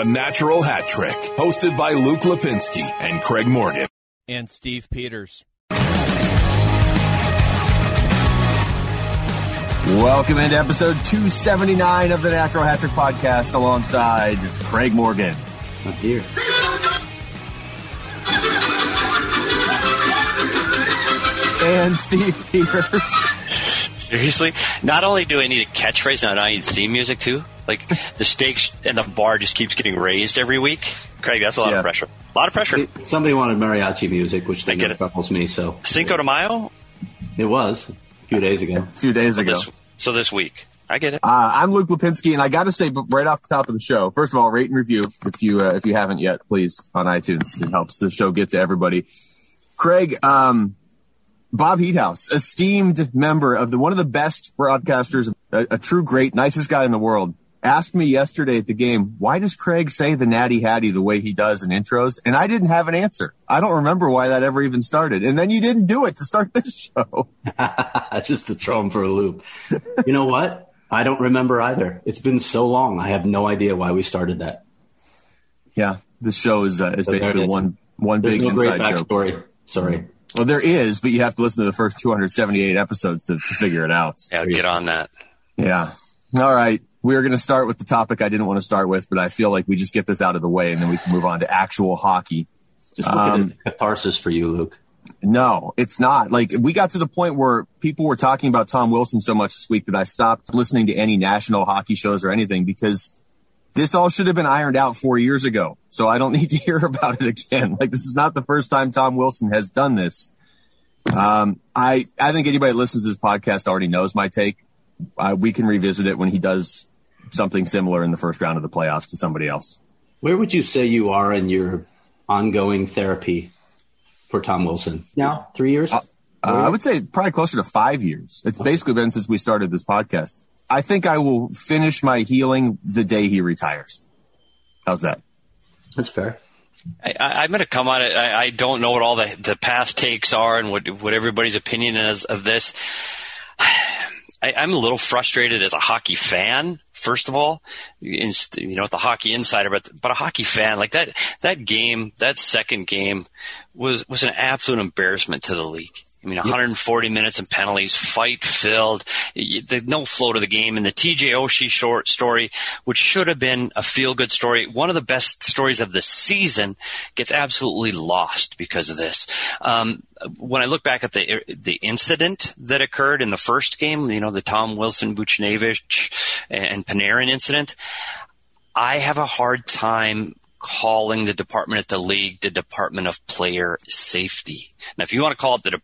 The Natural Hat Trick, hosted by Luke Lipinski and Craig Morgan. And Steve Peters. Welcome into episode 279 of the Natural Hat Trick podcast alongside Craig Morgan. I'm here. And Steve Peters. Seriously? Not only do I need a catchphrase, now I need theme music too. Like the stakes and the bar just keeps getting raised every week. Craig, that's a lot Yeah. of pressure. A lot of pressure. Somebody wanted mariachi music, which I they get it. troubles me. So Cinco de Mayo? it was a few days ago. A few days ago. This, so this week. I get it. Uh, I'm Luke Lipinski, and I got to say, right off the top of the show, first of all, rate and review if you uh, if you haven't yet, please on iTunes. It helps the show get to everybody. Craig, um, Bob Heethuis, esteemed member of the one of the best broadcasters, a, a true great, nicest guy in the world, asked me yesterday at the game, why does Craig say the Natty Hattie the way he does in intros? And I didn't have an answer. I don't remember why that ever even started. And then you didn't do it to start this show. Just to throw him for a loop. You know what? I don't remember either. It's been so long. I have no idea why we started that. Yeah, this show is uh, is So basically it is. one one There's big no great inside joke. backstory. Sorry. Well, there is, but you have to listen to the first 278 episodes to, to figure it out. Yeah, get on that. Yeah. All right. We're going to start with the topic I didn't want to start with, but I feel like we just get this out of the way and then we can move on to actual hockey. Just look Um, at it catharsis for you, Luke. No, it's not. Like we got to the point where people were talking about Tom Wilson so much this week that I stopped listening to any national hockey shows or anything because this all should have been ironed out four years ago. So I don't need to hear about it again. Like this is not the first time Tom Wilson has done this. Um, I, I think anybody that listens to this podcast already knows my take. Uh, we can revisit it when he does something similar in the first round of the playoffs to somebody else. Where would you say you are in your ongoing therapy for Tom Wilson? Now, three years? Uh, I would say probably closer to five years. It's basically been since we started this podcast. I think I will finish my healing the day he retires. How's that? That's fair. I, I, I'm going to come on it. I, I don't know what all the, the past takes are and what, what everybody's opinion is of this. I, I'm a little frustrated as a hockey fan. First of all, you know, the hockey insider, but but a hockey fan like that. That game, that second game, was was an absolute embarrassment to the league. I mean, 140 minutes and penalties, fight filled. There's no flow to the game. And the TJ Oshie short story, which should have been a feel good story, one of the best stories of the season, gets absolutely lost because of this. Um, when I look back at the the incident that occurred in the first game, you know, the Tom Wilson, Buchnevich, and Panarin incident, I have a hard time calling the department at the league the Department of Player Safety. Now, if you want to call it the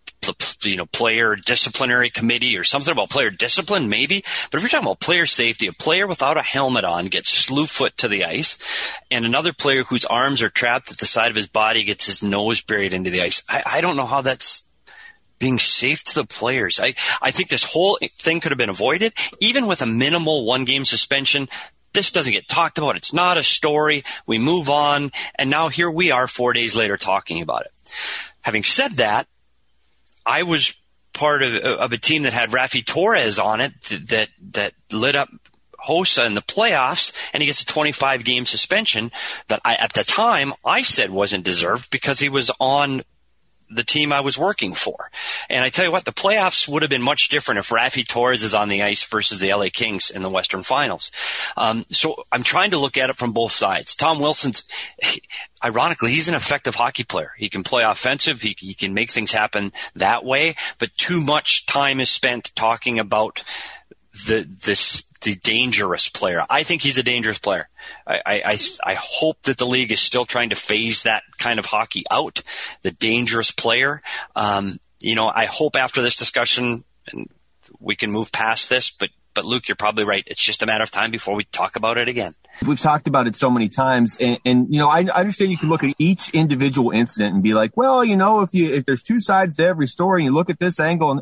you know player disciplinary committee or something about player discipline, maybe. But if you're talking about player safety, a player without a helmet on gets slew foot to the ice, and another player whose arms are trapped at the side of his body gets his nose buried into the ice. I, I don't know how that's being safe to the players. I, I think this whole thing could have been avoided, even with a minimal one game suspension. This doesn't get talked about. It's not a story. We move on. And now here we are four days later talking about it. Having said that, I was part of, of a team that had Raffi Torres on it that, that, that lit up Hossa in the playoffs and he gets a 25 game suspension that I, at the time I said wasn't deserved because he was on the team I was working for. And I tell you what, the playoffs would have been much different if Raffi Torres is on the ice versus the LA Kings in the Western Finals. Um, so I'm trying to look at it from both sides. Tom Wilson's, ironically, he's an effective hockey player. He can play offensive. He, he can make things happen that way, but too much time is spent talking about the, this, the dangerous player. I think he's a dangerous player. I, I, I, hope that the league is still trying to phase that kind of hockey out, the dangerous player. Um, you know, I hope after this discussion and we can move past this, but, but Luke, you're probably right. It's just a matter of time before we talk about it again. We've talked about it so many times, and, and you know, I, I understand you can look at each individual incident and be like, well, you know, if you if there's two sides to every story, and you look at this angle, and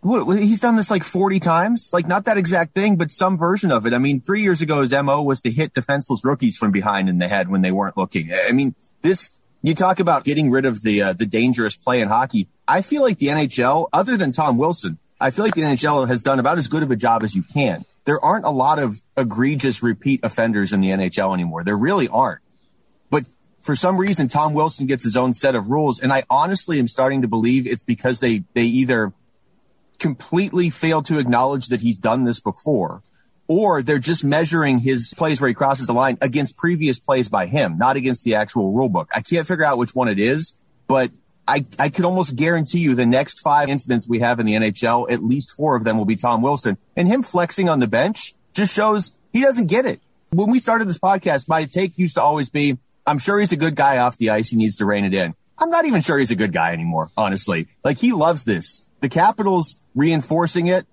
what, he's done this like 40 times, like not that exact thing, but some version of it. I mean, three years ago, his mo was to hit defenseless rookies from behind in the head when they weren't looking. I mean, this. You talk about getting rid of the uh, the dangerous play in hockey. I feel like the NHL, other than Tom Wilson, I feel like the NHL has done about as good of a job as you can. there aren't a lot of egregious repeat offenders in the NHL anymore. There really aren't. But for some reason, Tom Wilson gets his own set of rules. And I honestly am starting to believe it's because they, they either completely fail to acknowledge that he's done this before or they're just measuring his plays where he crosses the line against previous plays by him, not against the actual rule book. I can't figure out which one it is, but I, I could almost guarantee you the next five incidents we have in the NHL, at least four of them will be Tom Wilson. And him flexing on the bench just shows he doesn't get it. When we started this podcast, my take used to always be, I'm sure he's a good guy off the ice. He needs to rein it in. I'm not even sure he's a good guy anymore, honestly. Like he loves this. The Capitals reinforcing it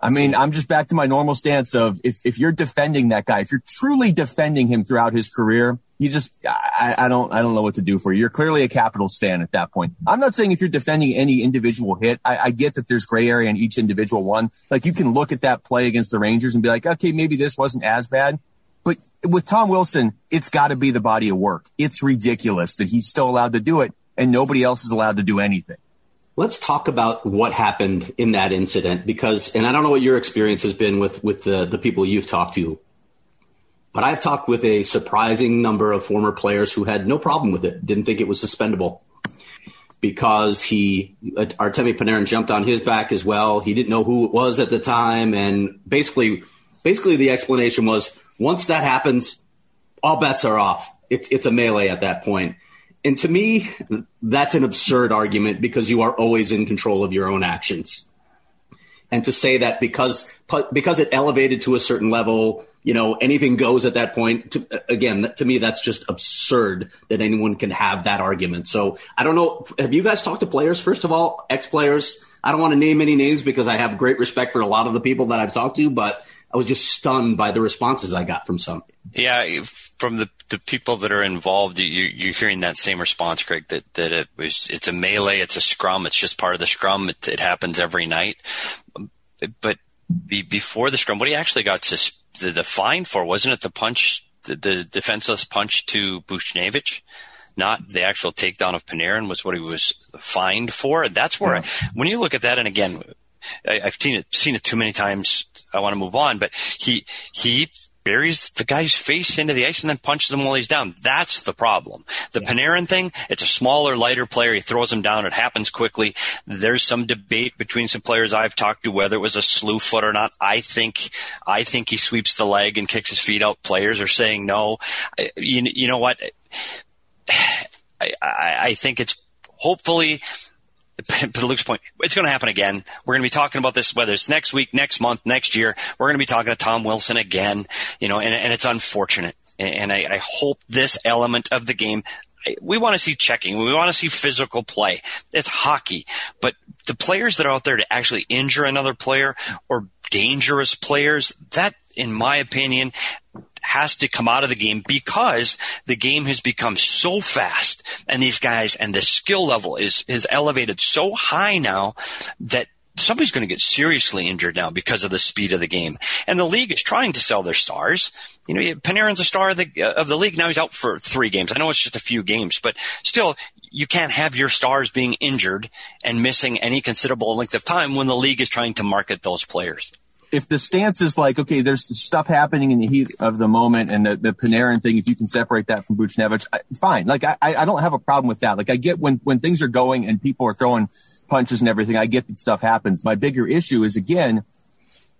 I mean, I'm just back to my normal stance of if, if you're defending that guy, if you're truly defending him throughout his career, you just, I, I don't, I don't know what to do for you. You're clearly a Capitals fan at that point. I'm not saying if you're defending any individual hit, I, I get that there's gray area in each individual one. Like you can look at that play against the Rangers and be like, okay, maybe this wasn't as bad. But with Tom Wilson, it's got to be the body of work. It's ridiculous that he's still allowed to do it and nobody else is allowed to do anything. Let's talk about what happened in that incident because, and I don't know what your experience has been with, with the, the people you've talked to, but I've talked with a surprising number of former players who had no problem with it, didn't think it was suspendable because he, Artemi Panarin jumped on his back as well. He didn't know who it was at the time. And basically, basically the explanation was once that happens, all bets are off. It, it's a melee at that point. And to me, that's an absurd argument because you are always in control of your own actions. And to say that because because it elevated to a certain level, you know, anything goes at that point. To, again, to me, that's just absurd that anyone can have that argument. So I don't know. Have you guys talked to players? First of all, ex players. I don't want to name any names because I have great respect for a lot of the people that I've talked to, but I was just stunned by the responses I got from some. Yeah, from the, the people that are involved, you, you're hearing that same response, Greg. That that it was it's a melee, it's a scrum, it's just part of the scrum. It, it happens every night. But be, before the scrum, what he actually got sus- the, the fine for wasn't it the punch, the, the defenseless punch to Buchnevich? not the actual takedown of Panarin was what he was fined for. That's where, yeah. I, when you look at that, and again, I, have seen it seen it too many times. I want to move on, but he he buries the guy's face into the ice and then punches him while he's down. That's the problem. The yeah. Panarin thing, it's a smaller, lighter player. He throws him down. It happens quickly. There's some debate between some players I've talked to whether it was a slew foot or not. I think, I think he sweeps the leg and kicks his feet out. Players are saying no. You, you know what? I, I, I think it's hopefully to Luke's point, it's going to happen again. We're going to be talking about this, whether it's next week, next month, next year. We're going to be talking to Tom Wilson again, you know, and, and it's unfortunate. And I, I hope this element of the game, we want to see checking. We want to see physical play. It's hockey, but the players that are out there to actually injure another player or dangerous players, that, in my opinion, has to come out of the game because the game has become so fast and these guys and the skill level is, is elevated so high now that somebody's going to get seriously injured now because of the speed of the game. And the league is trying to sell their stars. You know, Panarin's a star of the, uh, of the league. Now he's out for three games. I know it's just a few games, but still, you can't have your stars being injured and missing any considerable length of time when the league is trying to market those players if the stance is like, okay, there's stuff happening in the heat of the moment and the, the Panarin thing, if you can separate that from Buchnevich, fine. Like, I, I don't have a problem with that. Like, I get when, when things are going and people are throwing punches and everything, I get that stuff happens. My bigger issue is, again,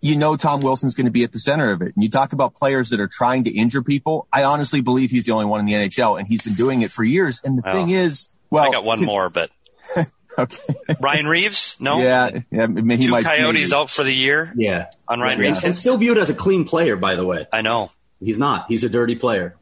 you know Tom Wilson's going to be at the center of it. And you talk about players that are trying to injure people. I honestly believe he's the only one in the NHL, and he's been doing it for years. And the well, thing is, well, I got one can, more, but Okay. Ryan Reaves? No. Yeah. Yeah. He Two might, Coyotes maybe. out for the year. Yeah. On Ryan yeah. Reaves. And still viewed as a clean player, by the way. I know. He's not. He's a dirty player.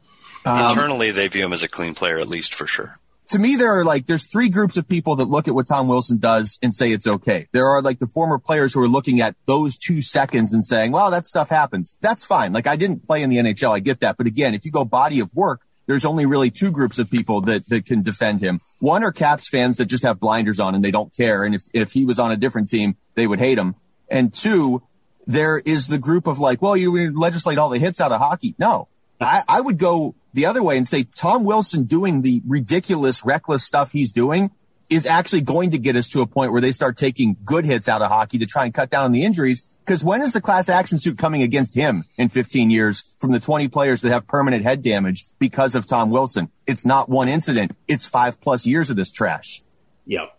Um, Internally, they view him as a clean player, at least for sure. To me, there are like, there's three groups of people that look at what Tom Wilson does and say it's okay. There are like the former players who are looking at those two seconds and saying, well, that stuff happens. That's fine. Like I didn't play in the NHL. I get that. But again, if you go body of work, there's only really two groups of people that, that can defend him. One are Caps fans that just have blinders on and they don't care. And if, if he was on a different team, they would hate him. And two, there is the group of like, well, you legislate all the hits out of hockey. No, I, I would go the other way and say Tom Wilson doing the ridiculous, reckless stuff he's doing is actually going to get us to a point where they start taking good hits out of hockey to try and cut down on the injuries Because when is the class action suit coming against him in 15 years from the 20 players that have permanent head damage because of Tom Wilson? It's not one incident. It's five plus years of this trash. Yep.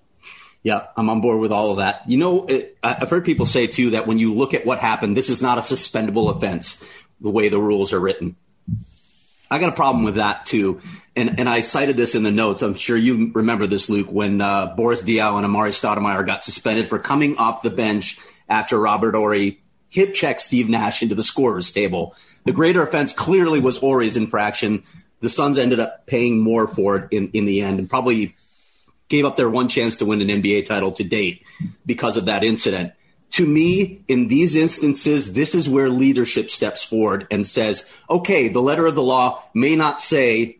Yeah, I'm on board with all of that. You know, it, I've heard people say too that when you look at what happened, this is not a suspendable offense the way the rules are written. I got a problem with that too. And, and I cited this in the notes. I'm sure you remember this, Luke, when uh, Boris Diaw and Amar'e Stoudemire got suspended for coming off the bench after Robert Horry hip checked Steve Nash into the scorer's table. The greater offense clearly was Horry's infraction. The Suns ended up paying more for it in, in the end and probably gave up their one chance to win an NBA title to date because of that incident to me, in these instances, this is where leadership steps forward and says, okay, the letter of the law may not say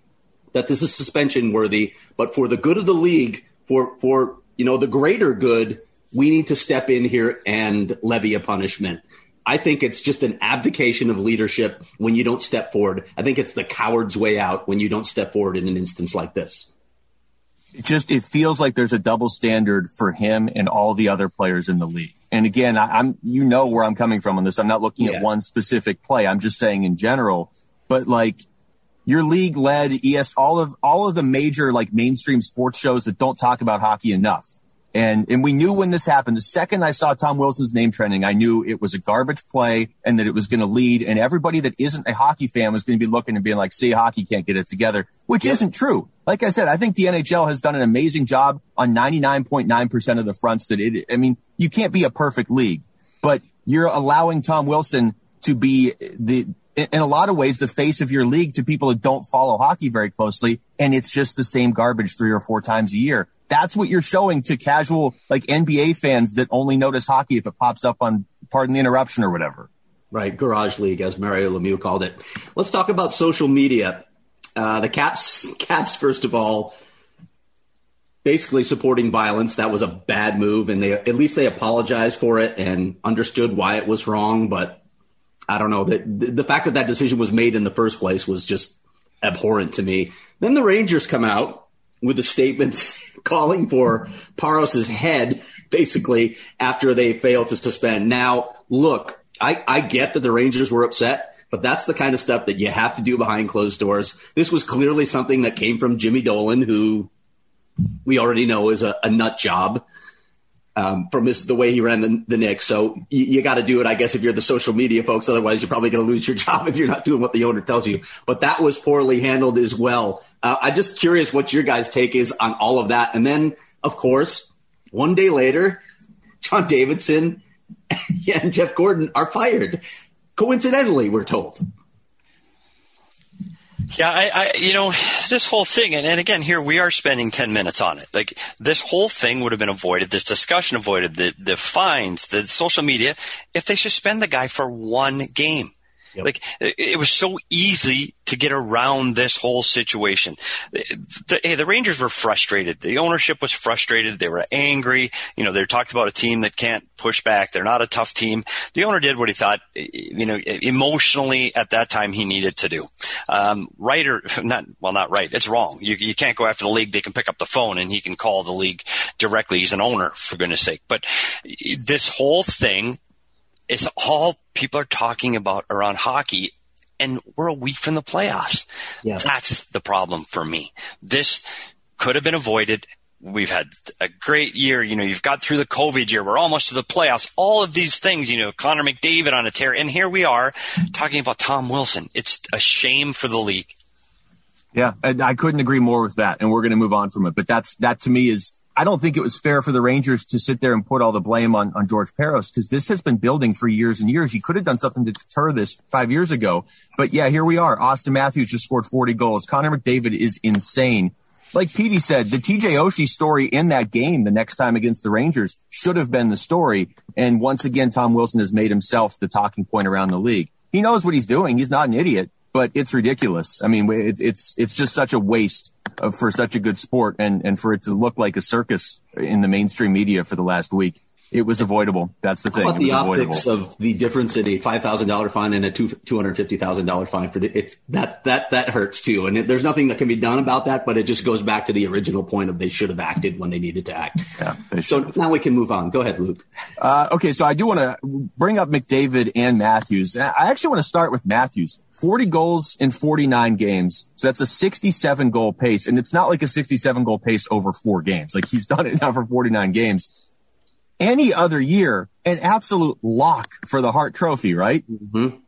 that this is suspension worthy, but for the good of the league, for, for, you know, the greater good, we need to step in here and levy a punishment. I think it's just an abdication of leadership when you don't step forward. I think it's the coward's way out when you don't step forward in an instance like this just it feels like there's a double standard for him and all the other players in the league. And again, I, am you know where I'm coming from on this. I'm not looking yeah. at one specific play. I'm just saying in general. But like your league led ES all of all of the major like mainstream sports shows that don't talk about hockey enough and, and we knew when this happened, the second I saw Tom Wilson's name trending, I knew it was a garbage play and that it was going to lead. And everybody that isn't a hockey fan was going to be looking and being like, see, hockey can't get it together, which yeah. isn't true. Like I said, I think the NHL has done an amazing job on 99.9% of the fronts that it, I mean, you can't be a perfect league, but you're allowing Tom Wilson to be the, in a lot of ways, the face of your league to people that don't follow hockey very closely. And it's just the same garbage three or four times a year that's what you're showing to casual like NBA fans that only notice hockey if it pops up on pardon the interruption or whatever. Right, garage league as Mario Lemieux called it. Let's talk about social media. Uh, the Caps, Caps first of all, basically supporting violence. That was a bad move, and they at least they apologized for it and understood why it was wrong. But I don't know that the fact that that decision was made in the first place was just abhorrent to me. Then the Rangers come out with the statements calling for Parros's head, basically, after they failed to suspend. Now, look, I, I get that the Rangers were upset, but that's the kind of stuff that you have to do behind closed doors. This was clearly something that came from Jimmy Dolan, who we already know is a, a nut job um, from his, the way he ran the, the Knicks. So you, you got to do it, I guess, if you're the social media folks. Otherwise, you're probably going to lose your job if you're not doing what the owner tells you. But that was poorly handled as well. Uh, I'm just curious what your guys' take is on all of that. And then, of course, one day later, John Davidson and Jeff Gorton are fired. Coincidentally, we're told. Yeah, I, I, you know, this whole thing, and, and again, here we are spending 10 minutes on it. Like, this whole thing would have been avoided, this discussion avoided, the, the fines, the social media, if they suspend the guy for one game. Yep. Like it was so easy to get around this whole situation. The, hey, the Rangers were frustrated. The ownership was frustrated. They were angry. You know, they talked about a team that can't push back. They're not a tough team. The owner did what he thought, you know, emotionally at that time he needed to do. Um, right or not, well, not right. It's wrong. You, you can't go after the league. They can pick up the phone and he can call the league directly. He's an owner for goodness sake. But this whole thing is all people are talking about around hockey and we're a week from the playoffs. Yeah. That's the problem for me. This could have been avoided. We've had a great year. You know, you've got through the COVID year. We're almost to the playoffs. All of these things, you know, Connor McDavid on a tear. And here we are talking about Tom Wilson. It's a shame for the league. Yeah, I couldn't agree more with that. And we're going to move on from it. But that's, that to me is I don't think it was fair for the Rangers to sit there and put all the blame on, on George Parros because this has been building for years and years. He could have done something to deter this five years ago. But yeah, here we are. Auston Matthews just scored 40 goals. Connor McDavid is insane. Like Petey said, the TJ Oshie story in that game the next time against the Rangers should have been the story. And once again, Tom Wilson has made himself the talking point around the league. He knows what he's doing. He's not an idiot, but it's ridiculous. I mean, it, it's, it's just such a waste for such a good sport and, and for it to look like a circus in the mainstream media for the last week. It was avoidable. That's the thing. How about the avoidable. optics of the difference in a five thousand dollar fine and a two two hundred fifty thousand dollar fine for the it's that that that hurts too. And it, there's nothing that can be done about that, but it just goes back to the original point of they should have acted when they needed to act. Yeah, So should. now we can move on. Go ahead, Luke. Uh, okay, so I do want to bring up McDavid and Matthews. I actually want to start with Matthews. 40 goals in 49 games. So that's a 67 goal pace. And it's not like a 67 goal pace over four games. Like he's done it now for 49 games. Any other year, an absolute lock for the Hart Trophy, right? Mhm.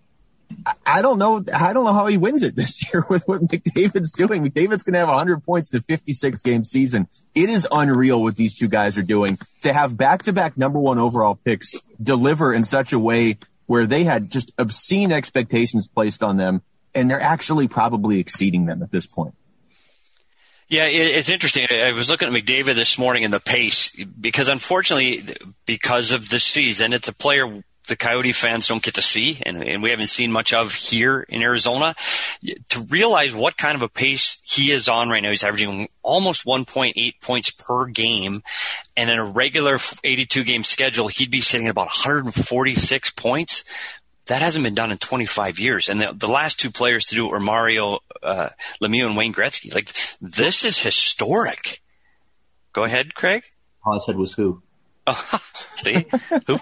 I- I don't know. I don't know how he wins it this year with what McDavid's doing. McDavid's going to have 100 points in a 56 game season. It is unreal what these two guys are doing to have back to back number one overall picks deliver in such a way where they had just obscene expectations placed on them and they're actually probably exceeding them at this point. Yeah, it, it's interesting. I I was looking at McDavid this morning in the pace because unfortunately, because of the season, it's a player the Coyote fans don't get to see and, and we haven't seen much of here in Arizona. To realize what kind of a pace he is on right now, he's averaging almost 1.8 points per game. And in a regular 82 game schedule, he'd be sitting at about 146 points that hasn't been done in 25 years. And the, the last two players to do it were Mario uh, Lemieux and Wayne Gretzky. Like this is historic. Go ahead, Craig. All I said was who. See who?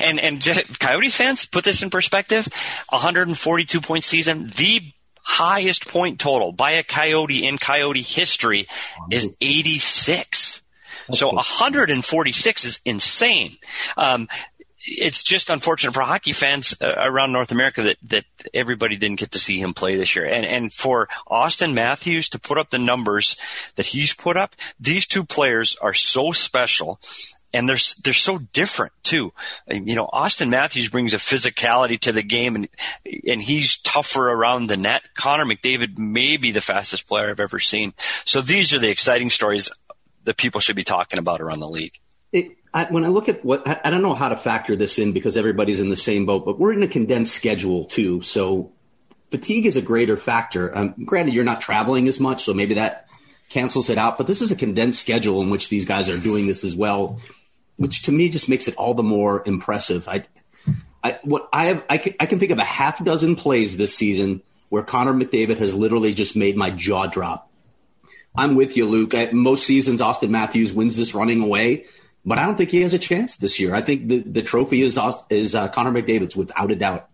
And and just, Coyote fans put this in perspective. 142 point season, the highest point total by a Coyote in Coyote history is 86. So 146 is insane. Um, it's just unfortunate for hockey fans uh, around North America that, that everybody didn't get to see him play this year. And, and for Auston Matthews to put up the numbers that he's put up, these two players are so special and they're, they're so different too. You know, Auston Matthews brings a physicality to the game and, and he's tougher around the net. Connor McDavid may be the fastest player I've ever seen. So these are the exciting stories that people should be talking about around the league. I, when I look at what I, I don't know how to factor this in because everybody's in the same boat, but we're in a condensed schedule too. So fatigue is a greater factor. Um, granted, you're not traveling as much, so maybe that cancels it out. But this is a condensed schedule in which these guys are doing this as well, which to me just makes it all the more impressive. I, I what I have, I can, I can think of a half dozen plays this season where Connor McDavid has literally just made my jaw drop. I'm with you, Luke. I, most seasons, Auston Matthews wins this running away, but I don't think he has a chance this year. I think the, the trophy is is uh, Connor McDavid's without a doubt.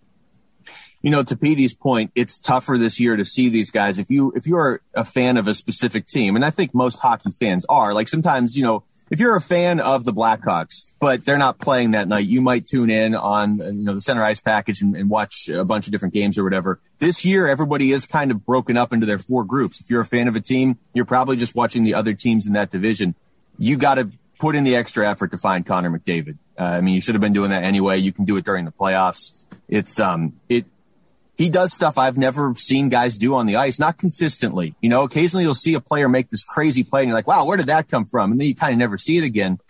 You know, to Petey's point, it's tougher this year to see these guys. If you if you are a fan of a specific team, and I think most hockey fans are, like sometimes you know, if you're a fan of the Blackhawks, but they're not playing that night, you might tune in on you know the center ice package and, and watch a bunch of different games or whatever. This year, everybody is kind of broken up into their four groups. If you're a fan of a team, you're probably just watching the other teams in that division. You got to put in the extra effort to find Connor McDavid. Uh, I mean, you should have been doing that anyway. You can do it during the playoffs. It's um, it he does stuff I've never seen guys do on the ice, not consistently. You know, occasionally you'll see a player make this crazy play and you're like, wow, where did that come from? And then you kind of never see it again.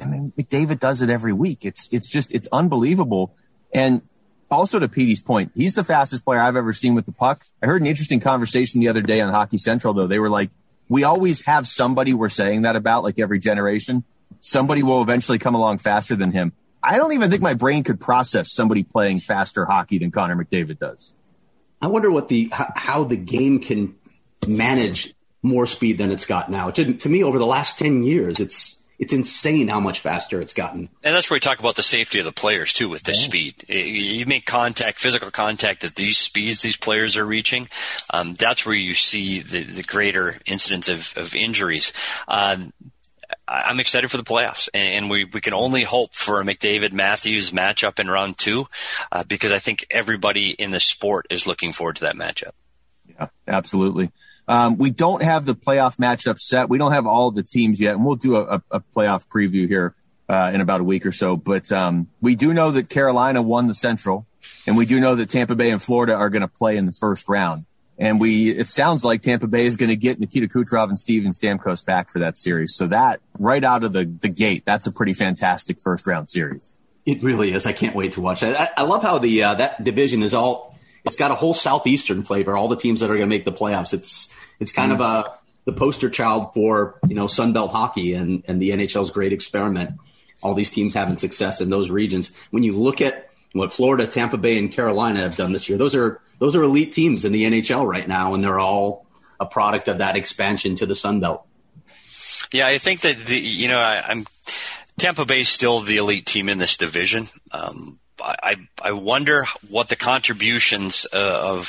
I mean, McDavid does it every week. It's, it's just, it's unbelievable. And also to Petey's point, he's the fastest player I've ever seen with the puck. I heard an interesting conversation the other day on Hockey Central, though. They were like, we always have somebody we're saying that about, like every generation. Somebody will eventually come along faster than him. I don't even think my brain could process somebody playing faster hockey than Connor McDavid does. I wonder what the how the game can manage more speed than it's got now. To, to me, over the last ten years, it's it's insane how much faster it's gotten. And that's where we talk about the safety of the players too with this yeah. speed. You make contact, physical contact at these speeds these players are reaching. Um, that's where you see the, the greater incidence of, of injuries. Um, I'm excited for the playoffs, and we, we can only hope for a McDavid Matthews matchup in round two, uh, because I think everybody in the sport is looking forward to that matchup. Yeah, absolutely. Um, we don't have the playoff matchup set. We don't have all the teams yet, and we'll do a, a playoff preview here uh, in about a week or so. But um, we do know that Carolina won the Central, and we do know that Tampa Bay and Florida are going to play in the first round. And we, it sounds like Tampa Bay is going to get Nikita Kucherov and Steven Stamkos back for that series. So that right out of the, the gate, that's a pretty fantastic first round series. It really is. I can't wait to watch that. I, I love how the, uh, that division is all, it's got a whole Southeastern flavor. All the teams that are going to make the playoffs. It's, it's kind mm. of a, the poster child for, you know, Sunbelt hockey and, and the NHL's great experiment. all these teams having success in those regions. When you look at what Florida, Tampa Bay, and Carolina have done this year, those are those are elite teams in the NHL right now, and they're all a product of that expansion to the Sun Belt. Yeah, I think that the you know I, am Tampa Bay is still the elite team in this division. Um, I, I wonder what the contributions uh, of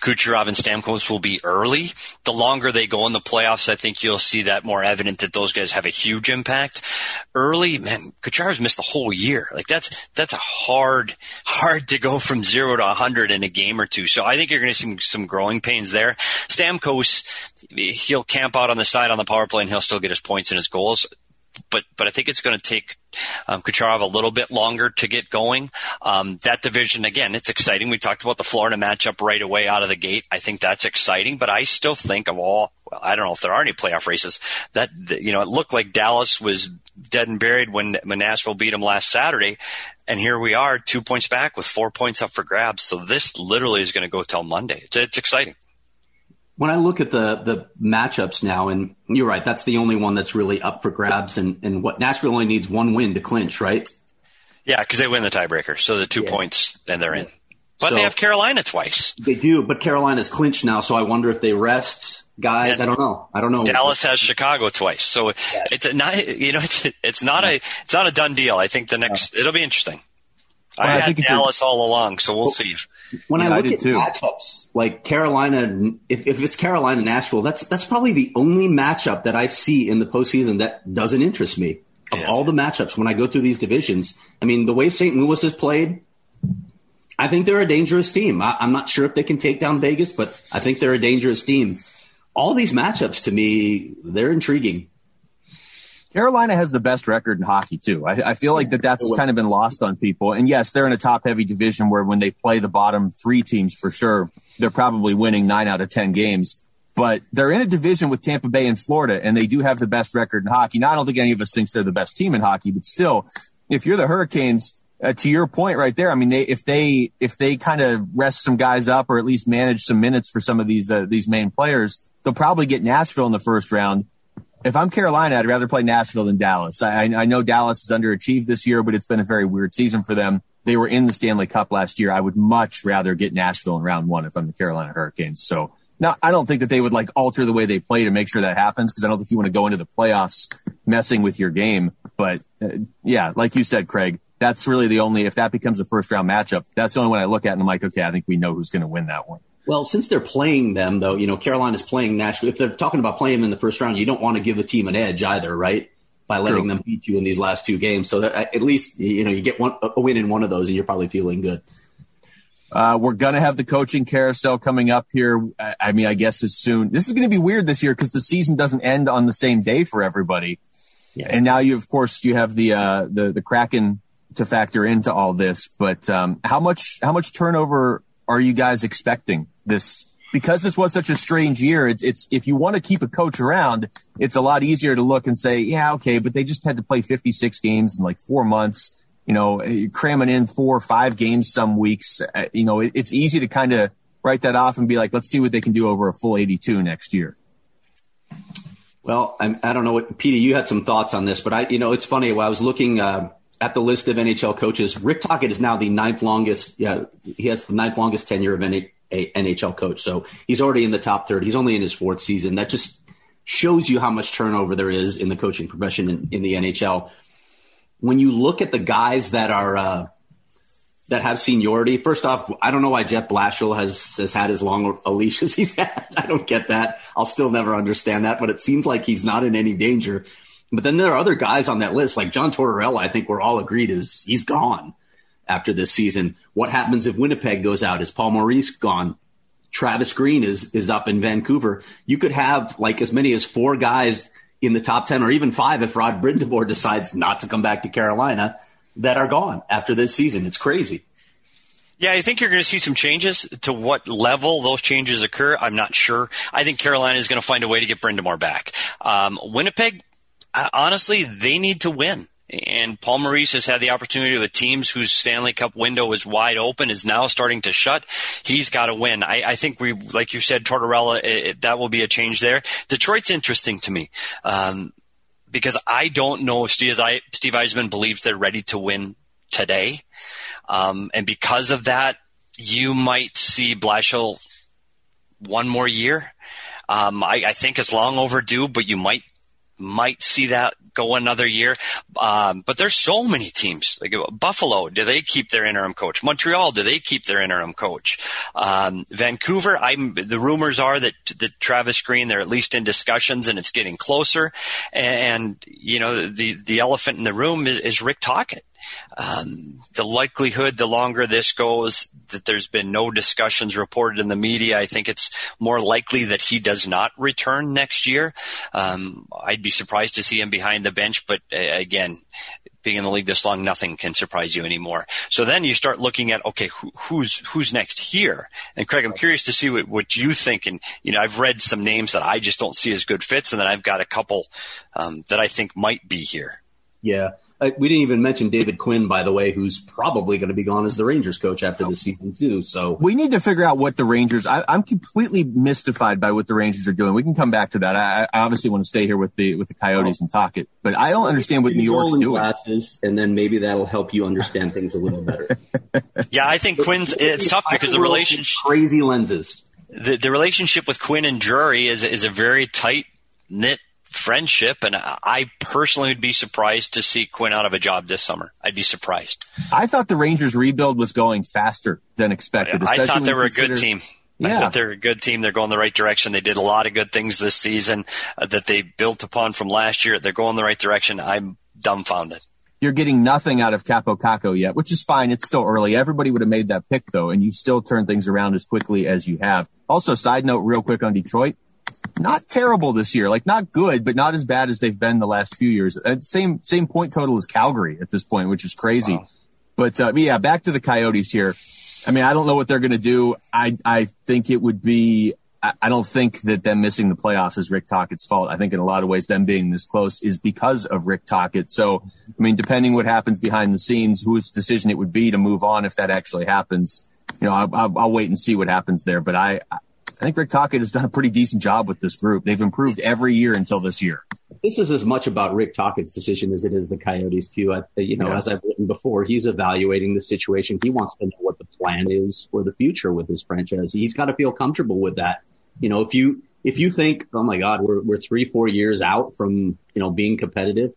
Kucherov and Stamkos will be early. The longer they go in the playoffs, I think you'll see that more evident that those guys have a huge impact. Early, man, Kucherov's missed the whole year. Like that's that's a hard hard to go from zero to hundred in a game or two. So I think you're going to see some, some growing pains there. Stamkos, he'll camp out on the side on the power play and he'll still get his points and his goals but but I think it's going to take um, Kucherov a little bit longer to get going. Um, that division again, it's exciting. We talked about the Florida matchup right away out of the gate. I think that's exciting, but I still think of all. Well, I don't know if there are any playoff races that you know. It looked like Dallas was dead and buried when, when Nashville beat them last Saturday, and here we are, two points back with four points up for grabs. So this literally is going to go till Monday. It's, it's exciting when I look at the the matchups now, and you're right, that's the only one that's really up for grabs. And and what Nashville only needs one win to clinch, right? Yeah, because they win the tiebreaker, so the two yeah. points, and they're in. But so, they have Carolina twice. They do, but Carolina's clinched now, so I wonder if they rest guys. And I don't know. I don't know. Dallas has Chicago twice, so yeah. it's not. You know, it's it's not a it's not a done deal. I think the next yeah. it'll be interesting. Well, I, I had Dallas all along, so we'll see. When yeah, I look I at too. matchups like Carolina, if, if it's Carolina Nashville, that's that's probably the only matchup that I see in the postseason that doesn't interest me. Of yeah. all the matchups, when I go through these divisions, I mean, the way St. Louis has played, I think they're a dangerous team. I, I'm not sure if they can take down Vegas, but I think they're a dangerous team. All these matchups, to me, they're intriguing. Carolina has the best record in hockey too. I, I, feel like that that's kind of been lost on people. And yes, they're in a top heavy division where when they play the bottom three teams for sure, they're probably winning nine out of 10 games. But they're in a division with Tampa Bay and Florida, and they do have the best record in hockey. Now, I don't think any of us thinks they're the best team in hockey, but still, if you're the Hurricanes, uh, to your point right there, I mean, they, if they if they kind of rest some guys up or at least manage some minutes for some of these uh, these main players, they'll probably get Nashville in the first round if I'm Carolina, I'd rather play Nashville than Dallas. I, I know Dallas has underachieved this year, but it's been a very weird season for them. They were in the Stanley Cup last year. I would much rather get Nashville in round one if I'm the Carolina Hurricanes. So now I don't think that they would like alter the way they play to make sure that happens because I don't think you want to go into the playoffs messing with your game. But uh, yeah, like you said, Craig, that's really the only, if that becomes a first round matchup, that's the only one I look at and I'm like, okay, I think we know who's going to win that one. Well, since they're playing them, though, you know, Carolina's playing Nashville. If they're talking about playing them in the first round, you don't want to give the team an edge either, right? By letting True. them beat you in these last two games. So that at least, you know, you get one, a win in one of those and you're probably feeling good. Uh, we're going to have the coaching carousel coming up here. I mean, I guess as soon. This is going to be weird this year because the season doesn't end on the same day for everybody. Yeah. And now you, of course, you have the, uh, the, the Kraken to factor into all this. But, um, how much, how much turnover are you guys expecting this because this was such a strange year, it's it's if you want to keep a coach around, it's a lot easier to look and say, yeah, okay, but they just had to play 56 games in like four months. You know, cramming in four or five games some weeks. Uh, you know, it, it's easy to kind of write that off and be like, let's see what they can do over a full 82 next year. Well, I'm, I, do not know what Peter. You had some thoughts on this, but I, you know, it's funny. I was looking uh, at the list of NHL coaches, Rick Tocchet is now the ninth longest. Yeah, he has the ninth longest tenure of any NHL coach. So he's already in the top third. He's only in his fourth season. That just shows you how much turnover there is in the coaching profession in, in the NHL. When you look at the guys that are, uh, that have seniority. First off, I don't know why Jeff Blashill has, has had as long a leash as he's had. I don't get that. I'll still never understand that, but it seems like he's not in any danger. But then there are other guys on that list, like John Tortorella. I think we're all agreed is he's gone after this season. What happens if Winnipeg goes out? Is Paul Maurice gone? Travis Green is is up in Vancouver. You could have like as many as four guys in the top 10 or even five if Rod Brind'Amour decides not to come back to Carolina that are gone after this season. It's crazy. Yeah, I think you're going to see some changes. To what level those changes occur, I'm not sure. I think Carolina is going to find a way to get Brind'Amour back. Um, Winnipeg, honestly, they need to win. And Paul Maurice has had the opportunity with teams whose Stanley Cup window is wide open, is now starting to shut. He's got to win. I, I, think we, like you said, Tortorella, it, that will be a change there. Detroit's interesting to me. Um, because I don't know if Steve, Steve Yzerman believes they're ready to win today. Um, and because of that, you might see Blashill one more year. Um, I, I, think it's long overdue, but you might might see that go another year. Um, but there's so many teams. Like Buffalo, do they keep their interim coach? Montreal, do they keep their interim coach? Um, Vancouver, I'm the rumors are that that Travis Green, they're at least in discussions, and it's getting closer. And, you know, the the elephant in the room is, is Rick Tocchet. Um, the likelihood, the longer this goes, that there's been no discussions reported in the media. I think it's more likely that he does not return next year. Um, I'd be surprised to see him behind the bench, but uh, again, being in the league this long, nothing can surprise you anymore. So then you start looking at, okay, who, who's, who's next here? And Craig, I'm curious to see what, what you think. And, you know, I've read some names that I just don't see as good fits. And then I've got a couple, um, that I think might be here. Yeah. Uh, we didn't even mention David Quinn, by the way, who's probably going to be gone as the Rangers coach after the season too. So we need to figure out what the Rangers. I, am completely mystified by what the Rangers are doing. We can come back to that. I, I obviously want to stay here with the with the Coyotes and talk it, but I don't understand what New York's doing. Glasses, and then maybe that'll help you understand things a little better. yeah, I think Quinn's. It's tough because the relationship crazy lenses. The, the relationship with Quinn and Drury is is a very tight knit friendship. And I personally would be surprised to see Quinn out of a job this summer. I'd be surprised. I thought the Rangers rebuild was going faster than expected. I thought they were a good team. Yeah. I thought they're a good team. They're going the right direction. They did a lot of good things this season uh, that they built upon from last year. They're going the right direction. I'm dumbfounded. You're getting nothing out of Kaapo Kakko yet, which is fine. It's still early. Everybody would have made that pick though, and you still turn things around as quickly as you have. Also, side note real quick on Detroit not terrible this year. Like not good, but not as bad as they've been the last few years. Uh, same same point total as Calgary at this point, which is crazy. Wow. But uh, yeah, back to the Coyotes here. I mean, I don't know what they're going to do. I I think it would be. I, don't think that them missing the playoffs is Rick Tocchet's fault. I think in a lot of ways, them being this close is because of Rick Tocchet. So, I mean, depending what happens behind the scenes, whose decision it would be to move on if that actually happens, you know, I, I'll, I'll wait and see what happens there. But I, I think Rick Tocchet has done a pretty decent job with this group. They've improved every year until this year. This is as much about Rick Tocchet's decision as it is the Coyotes too. I, you know, yeah. as I've written before, he's evaluating the situation. He wants to know what the plan is for the future with his franchise. He's got to feel comfortable with that. You know, if you if you think, oh my God, we're we're three four years out from you know being competitive,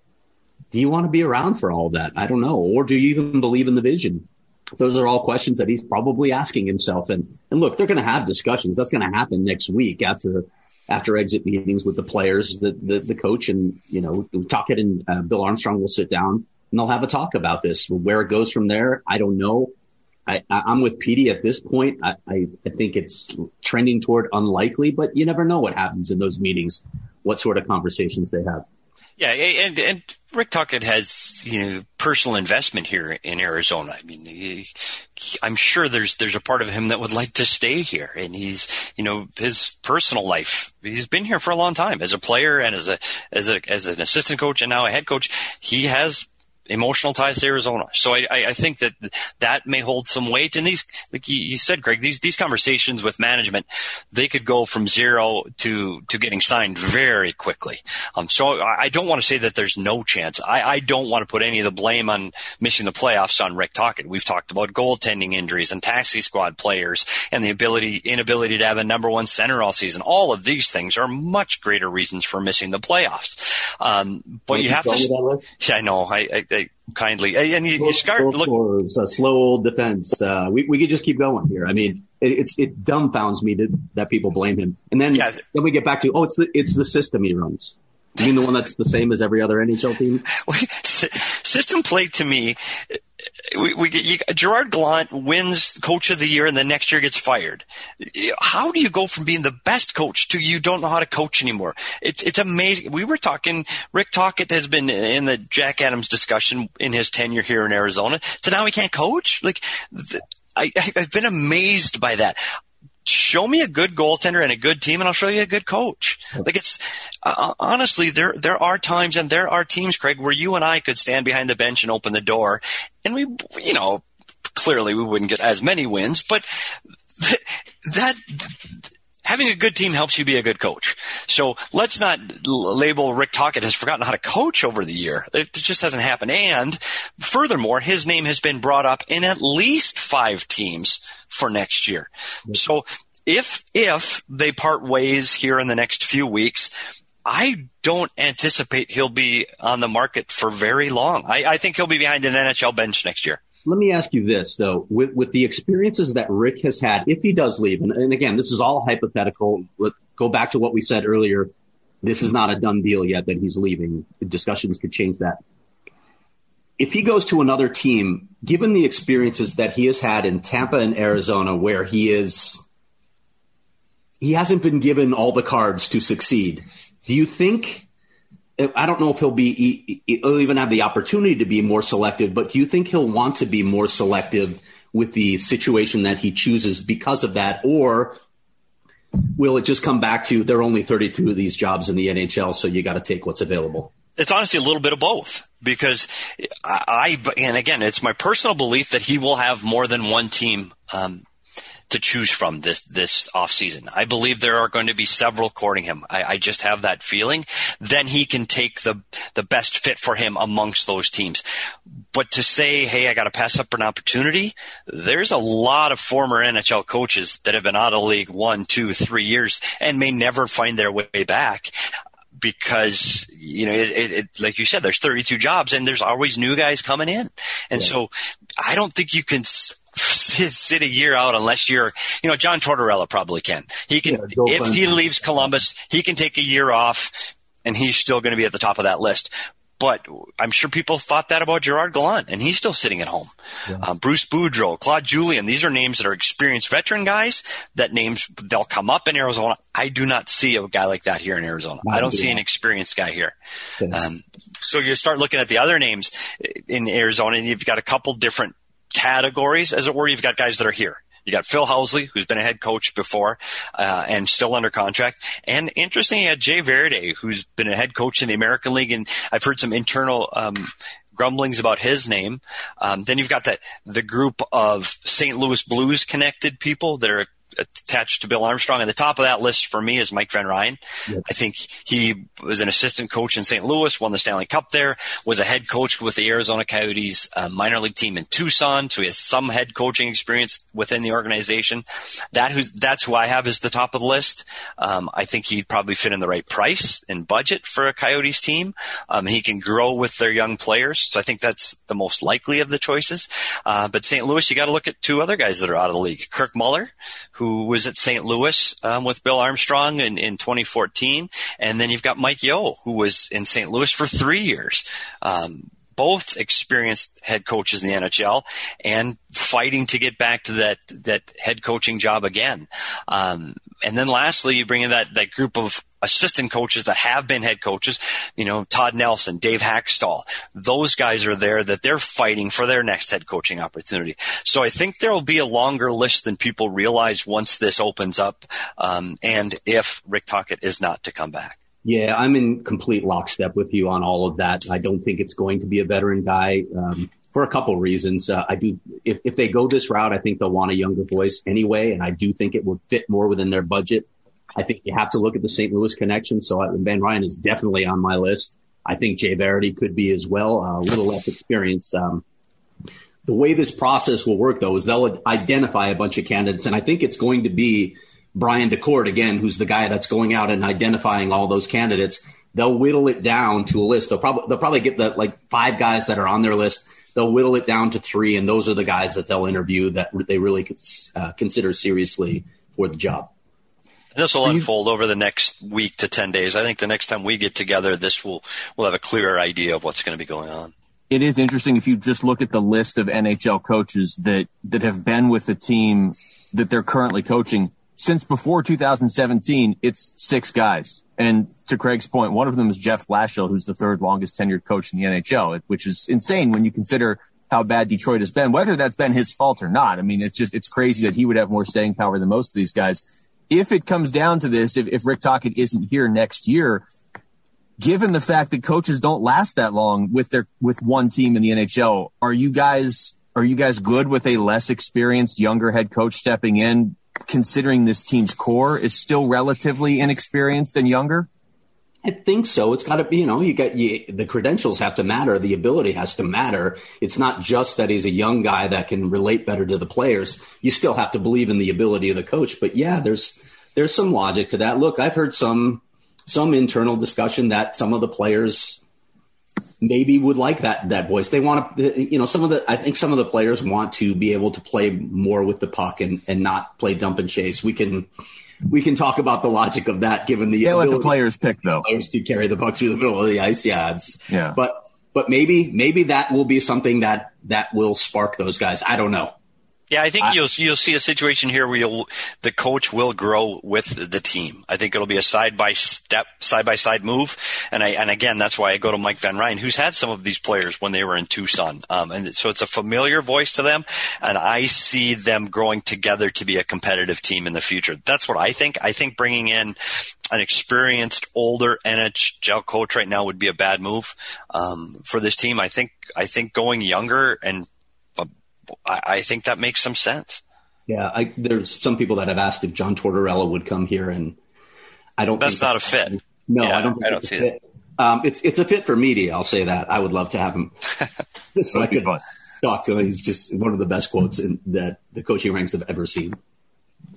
do you want to be around for all that? I don't know, or do you even believe in the vision? Those are all questions that he's probably asking himself. And, and look, they're going to have discussions. That's going to happen next week after, after exit meetings with the players, the, the, the coach and, you know, Tocchet and uh, Bill Armstrong will sit down and they'll have a talk about this. Where it goes from there, I don't know. I, am with Petey at this point. I, I, I think it's trending toward unlikely, but you never know what happens in those meetings, what sort of conversations they have. Yeah, and and Rick Tocchet has you know personal investment here in Arizona. I mean, he, I'm sure there's there's a part of him that would like to stay here, and he's you know his personal life. He's been here for a long time as a player and as a as a as an assistant coach and now a head coach. He has emotional ties to Arizona. So I, I, think that that may hold some weight. And these, like you, said, Greg, these, these conversations with management, they could go from zero to, to getting signed very quickly. Um, so I don't want to say that there's no chance. I, I don't want to put any of the blame on missing the playoffs on Rick Tocchet. We've talked about goaltending injuries and taxi squad players and the ability, inability to have a number one center all season. All of these things are much greater reasons for missing the playoffs. Um, but you have to, yeah, I know. I, I kindly. And you, you start look. a slow old defense. Uh, we, we could just keep going here. I mean, it, it's, it dumbfounds me that, that people blame him. And then, yeah. then we get back to, oh, it's the, it's the system he runs. You mean the one that's the same as every other NHL team? System play to me we, we you, Gerard Gallant wins coach of the year and the next year gets fired. How do you go from being the best coach to you don't know how to coach anymore? It's, it's amazing. We were talking, Rick Tocchet has been in the Jack Adams discussion in his tenure here in Arizona. So now he can't coach. Like, I, I've been amazed by that show me a good goaltender and a good team and I'll show you a good coach. Like it's uh, honestly there there are times and there are teams Craig where you and I could stand behind the bench and open the door and we you know clearly we wouldn't get as many wins but that having a good team helps you be a good coach. So let's not label Rick Tocchet has forgotten how to coach over the year. It just hasn't happened. And furthermore, his name has been brought up in at least five teams for next year. So if, if they part ways here in the next few weeks, I don't anticipate he'll be on the market for very long. I, I think he'll be behind an NHL bench next year. Let me ask you this though, with, with the experiences that Rick has had, if he does leave, and, and again, this is all hypothetical. Let go back to what we said earlier. This is not a done deal yet that he's leaving. Discussions could change that. If he goes to another team, given the experiences that he has had in Tampa and Arizona, where he is, he hasn't been given all the cards to succeed. Do you think I don't know if he'll be he'll even have the opportunity to be more selective, but do you think he'll want to be more selective with the situation that he chooses because of that, or will it just come back to there are only 32 of these jobs in the NHL, so you got to take what's available? It's honestly a little bit of both because I, and again, it's my personal belief that he will have more than one team um, to choose from this this off season. I believe there are going to be several courting him. I, I, just have that feeling. Then he can take the the best fit for him amongst those teams. But to say, hey, I got to pass up an opportunity, there's a lot of former NHL coaches that have been out of league one, two, three years and may never find their way back because you know it, it, it, like you said there's 32 jobs and there's always new guys coming in and yeah. so i don't think you can sit, a year out unless you're, you know, John Tortorella probably can. He can, yeah, if he leaves Columbus, he can take a year off and he's still going to be at the top of that list. But I'm sure people thought that about Gerard Gallant, and he's still sitting at home. Yeah. Um, Bruce Boudreau, Claude Julien, these are names that are experienced veteran guys. That names they'll come up in Arizona. I do not see a guy like that here in Arizona. I don't see an experienced guy here. Yeah. Um, so you start looking at the other names in Arizona, and you've got a couple different categories, as it were. You've got guys that are here. You got Phil Housley, who's been a head coach before uh, and still under contract. And interesting, you had Jay Varady, who's been a head coach in the American League, and I've heard some internal um, grumblings about his name. Um, then you've got that the group of St. Louis Blues connected people that are attached to Bill Armstrong. And the top of that list for me is Mike Van Ryn. Yep. I think he was an assistant coach in St. Louis, won the Stanley Cup there, was a head coach with the Arizona Coyotes uh, minor league team in Tucson. So he has some head coaching experience within the organization. That who, that's who I have as the top of the list. Um, I think he'd probably fit in the right price and budget for a Coyotes team. Um, he can grow with their young players. So I think that's the most likely of the choices. Uh, but St. Louis, you got to look at two other guys that are out of the league. Kirk Muller, who was at St. Louis um, with Bill Armstrong in, in 2014, and then you've got Mike Yeo, who was in St. Louis for three years. Um, both experienced head coaches in the NHL and fighting to get back to that that head coaching job again. Um, and then lastly, you bring in that that group of assistant coaches that have been head coaches, you know, Todd Nelson, Dave Hakstol, those guys are there that they're fighting for their next head coaching opportunity. So I think there will be a longer list than people realize once this opens up, um, and if Rick Tocchet is not to come back. Yeah, I'm in complete lockstep with you on all of that. I don't think it's going to be a veteran guy. Um, for a couple reasons. Uh, I do, if, if they go this route, I think they'll want a younger voice anyway, and I do think it would fit more within their budget. I think you have to look at the St. Louis connection. So Van Ryn is definitely on my list. I think Jay Varady could be as well, uh, a little less experience. Um, the way this process will work though is they'll identify a bunch of candidates and I think it's going to be Brian Daccord again, who's the guy that's going out and identifying all those candidates. They'll whittle it down to a list. They'll probably, they'll probably get the like five guys that are on their list. They'll whittle it down to three and those are the guys that they'll interview that they really uh, consider seriously for the job. This will unfold over the next week to 10 days. I think the next time we get together, this will, we'll have a clearer idea of what's going to be going on. It is interesting if you just look at the list of NHL coaches that, that have been with the team that they're currently coaching since before 2017, it's six guys. And to Craig's point, one of them is Jeff Blashill, who's the third longest tenured coach in the NHL, which is insane when you consider how bad Detroit has been, whether that's been his fault or not. I mean, it's just, it's crazy that he would have more staying power than most of these guys if it comes down to this, if, if Rick Tocchet isn't here next year, given the fact that coaches don't last that long with their with one team in the NHL, are you guys are you guys good with a less experienced younger head coach stepping in, considering this team's core is still relatively inexperienced and younger? I think so. It's got to be, you know, you got you, the credentials have to matter. The ability has to matter. It's not just that he's a young guy that can relate better to the players. You still have to believe in the ability of the coach. But yeah, there's there's some logic to that. Look, I've heard some some internal discussion that some of the players maybe would like that that voice. They want to, you know, some of the I think some of the players want to be able to play more with the puck and and not play dump and chase. We can we can talk about the logic of that given the they let the players pick though players to carry the puck through the middle of the ice. Yeah, it's yeah. But but maybe maybe that will be something that that will spark those guys. I don't know. Yeah, I think I, you'll you'll see a situation here where you'll the coach will grow with the team. I think it'll be a side by step, side by side move, and I and again that's why I go to Mike Van Ryn, who's had some of these players when they were in Tucson, um, and so it's a familiar voice to them, and I see them growing together to be a competitive team in the future. That's what I think. I think bringing in an experienced, older NHL coach right now would be a bad move um, for this team. I think I think going younger and I, I think that makes some sense. Yeah, I, there's some people that have asked if John Tortorella would come here, and I don't. That's not a fit. No, yeah, I don't. I don't see it. Um, it's it's a fit for media. I'll say that. I would love to have him. so I could fun. talk to him. He's just one of the best quotes in, that the coaching ranks have ever seen.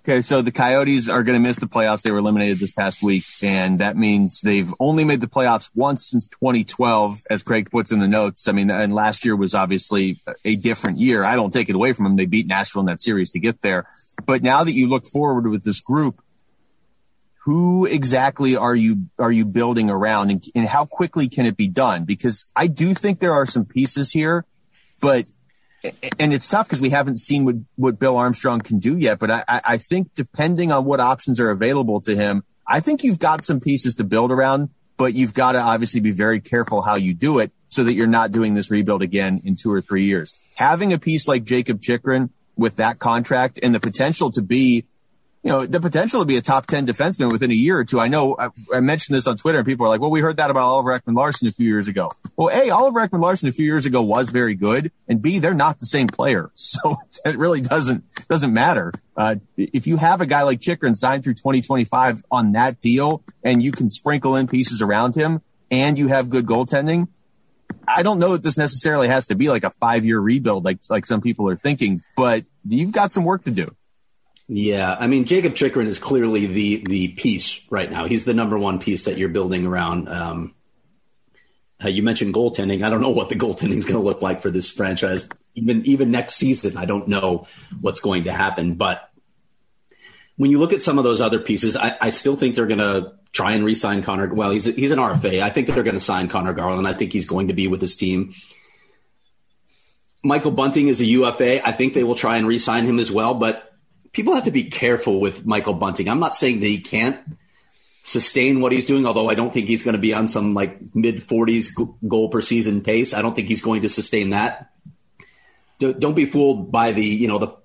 Okay, so the Coyotes are going to miss the playoffs. They were eliminated this past week, and that means they've only made the playoffs once since 2012, as Craig puts in the notes. I mean, and last year was obviously a different year. I don't take it away from them. They beat Nashville in that series to get there. But now that you look forward with this group, who exactly are you are you building around, and, and how quickly can it be done? Because I do think there are some pieces here, but and it's tough because we haven't seen what, what Bill Armstrong can do yet. But I, I think depending on what options are available to him, I think you've got some pieces to build around, but you've got to obviously be very careful how you do it so that you're not doing this rebuild again in two or three years. Having a piece like Jacob Chychrun with that contract and the potential to be you know, the potential to be a top 10 defenseman within a year or two. I know I, I, mentioned this on Twitter and people are like, well, we heard that about Oliver Ekman Larsson a few years ago. Well, A, Oliver Ekman Larsson a few years ago was very good. And B, they're not the same player. So it really doesn't, doesn't matter. Uh, if you have a guy like Chychrun signed through 2025 on that deal and you can sprinkle in pieces around him and you have good goaltending, I don't know that this necessarily has to be like a five year rebuild like, like some people are thinking, but you've got some work to do. Yeah, I mean Jacob Chychrun is clearly the the piece right now. He's the number one piece that you're building around. Um, uh, you mentioned goaltending. I don't know what the goaltending is going to look like for this franchise. Even even next season, I don't know what's going to happen. But when you look at some of those other pieces, I, I still think they're going to try and re-sign Conor. Well, he's he's an RFA. I think they're going to sign Conor Garland. I think he's going to be with his team. Michael Bunting is a UFA. I think they will try and re-sign him as well, but people have to be careful with Michael Bunting. I'm not saying that he can't sustain what he's doing, although I don't think he's going to be on some like mid 40s goal per season pace. I don't think he's going to sustain that. Don't be fooled by the, you know, the,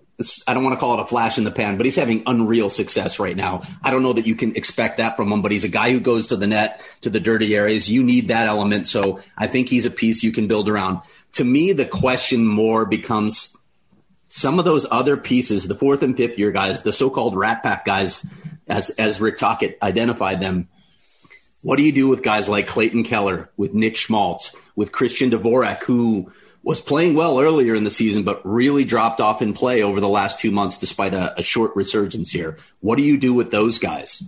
I don't want to call it a flash in the pan, but he's having unreal success right now. I don't know that you can expect that from him, but he's a guy who goes to the net, to the dirty areas. You need that element. So I think he's a piece you can build around. To me, the question more becomes some of those other pieces, the fourth and fifth year guys, the so-called rat pack guys, as, as Rick Tocchet identified them. What do you do with guys like Clayton Keller, with Nick Schmaltz, with Christian Dvorak, who was playing well earlier in the season, but really dropped off in play over the last two months despite a, a short resurgence here? What do you do with those guys?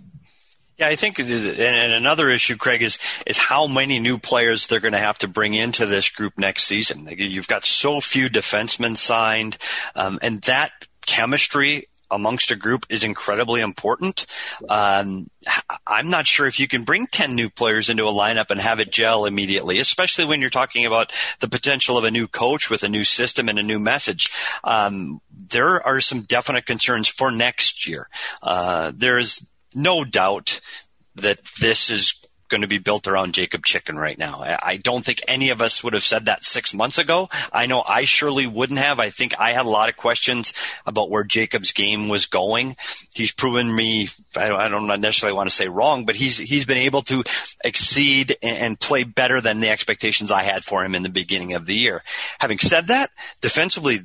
Yeah, I think, and another issue, Craig, is is how many new players they're going to have to bring into this group next season. You've got so few defensemen signed, um, and that chemistry amongst a group is incredibly important. Um, I'm not sure if you can bring 10 new players into a lineup and have it gel immediately, especially when you're talking about the potential of a new coach with a new system and a new message. Um, there are some definite concerns for next year. Uh, there's no doubt that this is going to be built around Jacob Chychrun right now. I don't think any of us would have said that six months ago. I know I surely wouldn't have. I think I had a lot of questions about where Jacob's game was going. He's proven me, I don't necessarily want to say wrong, but he's, he's been able to exceed and play better than the expectations I had for him in the beginning of the year. Having said that, defensively,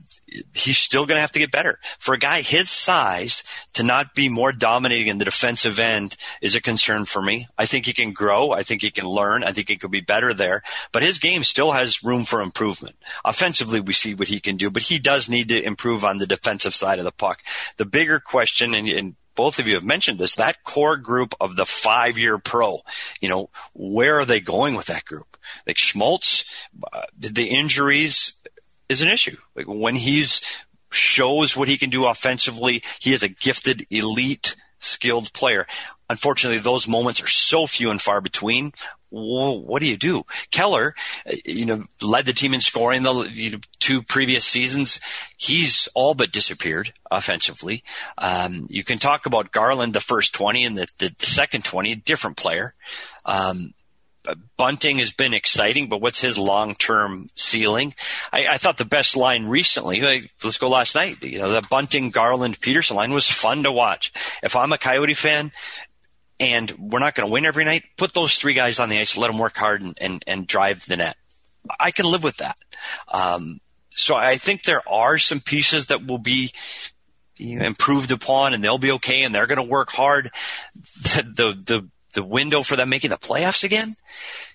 he's still going to have to get better. For a guy his size to not be more dominating in the defensive end is a concern for me. I think he can grow. I think he can learn. I think he could be better there, but his game still has room for improvement. Offensively, we see what he can do, but he does need to improve on the defensive side of the puck. The bigger question, and, and both of you have mentioned this, that core group of the five year pro, you know, where are they going with that group? Like Schmaltz, uh, the injuries is an issue. Like when he's shows what he can do offensively, he is a gifted, elite, skilled player. Unfortunately, those moments are so few and far between. What do you do? Keller, uh, you know, led the team in scoring the two previous seasons. He's all but disappeared offensively. Um, you can talk about Garland, the first 20 and the, the, the second 20, different player. Um, Bunting has been exciting, but what's his long term ceiling? I, I, thought the best line recently, like, let's go last night, you know, the Bunting, Garland, Peterson line was fun to watch. If I'm a Coyote fan and we're not going to win every night, put those three guys on the ice, let them work hard and, and, and drive the net. I can live with that. Um, so I think there are some pieces that will be you know, improved upon and they'll be okay and they're going to work hard. The, the, the the window for them making the playoffs again?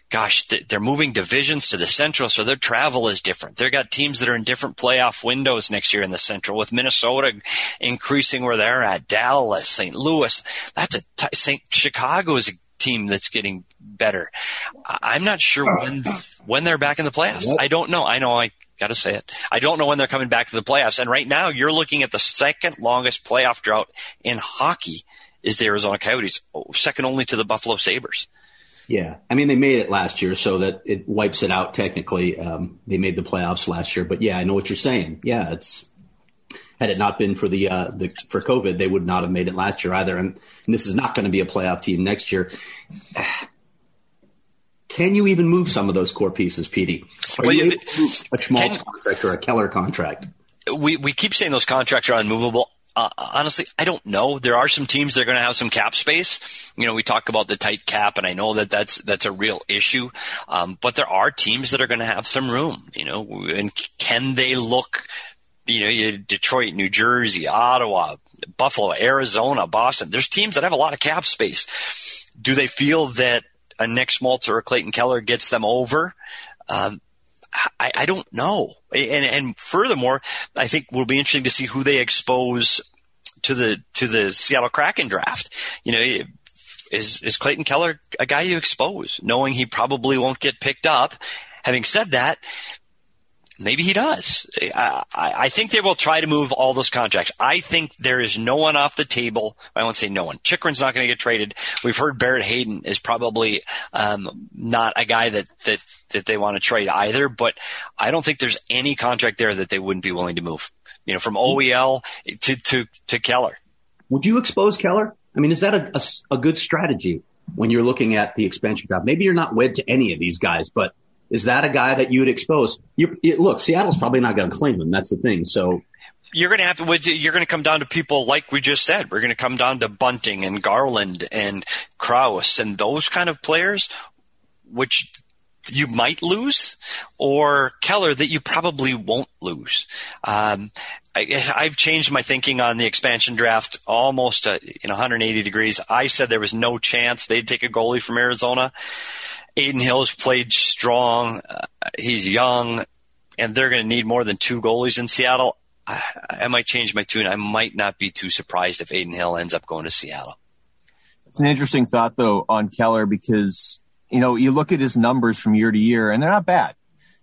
Gosh, they're moving divisions to the Central, so their travel is different. They've got teams that are in different playoff windows next year in the Central, with Minnesota increasing where they're at, Dallas, St. Louis. That's a t- St. Chicago is a team that's getting better. I'm not sure when when they're back in the playoffs. I don't know. I know I got to say it. I don't know when they're coming back to the playoffs. And right now, you're looking at the second longest playoff drought in hockey is the Arizona Coyotes, second only to the Buffalo Sabres. Yeah, I mean they made it last year, so that it wipes it out technically. Um, they made the playoffs last year, but yeah, I know what you're saying. Yeah, it's had it not been for the, uh, the for COVID, they would not have made it last year either. And, and this is not going to be a playoff team next year. Can you even move some of those core pieces, Petey? Are well, you able to move a Schmaltz contract or a Keller contract? We we keep saying those contracts are unmovable uh, honestly, I don't know. There are some teams that are going to have some cap space. You know, we talk about the tight cap, and I know that that's that's a real issue. Um, but there are teams that are going to have some room. You know, and can they look? You know, Detroit, New Jersey, Ottawa, Buffalo, Arizona, Boston. There's teams that have a lot of cap space. Do they feel that a Nick Schmaltz or a Clayton Keller gets them over? Um, I, I don't know. And, and furthermore, I think will be interesting to see who they expose to the to the Seattle Kraken draft. You know, is is Clayton Keller a guy you expose, knowing he probably won't get picked up? Having said that, maybe he does. I, I, think they will try to move all those contracts. I think there is no one off the table. I won't say no one. Chychrun's not going to get traded. We've heard Barrett Hayton is probably um, not a guy that that that they want to trade either. But I don't think there's any contract there that they wouldn't be willing to move. You know, from OEL to to to Keller. Would you expose Keller? I mean, is that a, a, a good strategy when you're looking at the expansion draft? Maybe you're not wed to any of these guys, but is that a guy that you would expose? You, look, Seattle's probably not going to claim him. That's the thing. So you're going to have to, you're going to come down to people like we just said. We're going to come down to Bunting and Garland and Crouse and those kind of players, which you might lose, or Keller that you probably won't lose. Um, I, have changed my thinking on the expansion draft almost uh, in 180 degrees. I said there was no chance they'd take a goalie from Arizona. Adin Hill's played strong. Uh, he's young, and they're going to need more than two goalies in Seattle. I, I, might change my tune. I might not be too surprised if Adin Hill ends up going to Seattle. It's an interesting thought, though, on Keller because you know you look at his numbers from year to year, and they're not bad.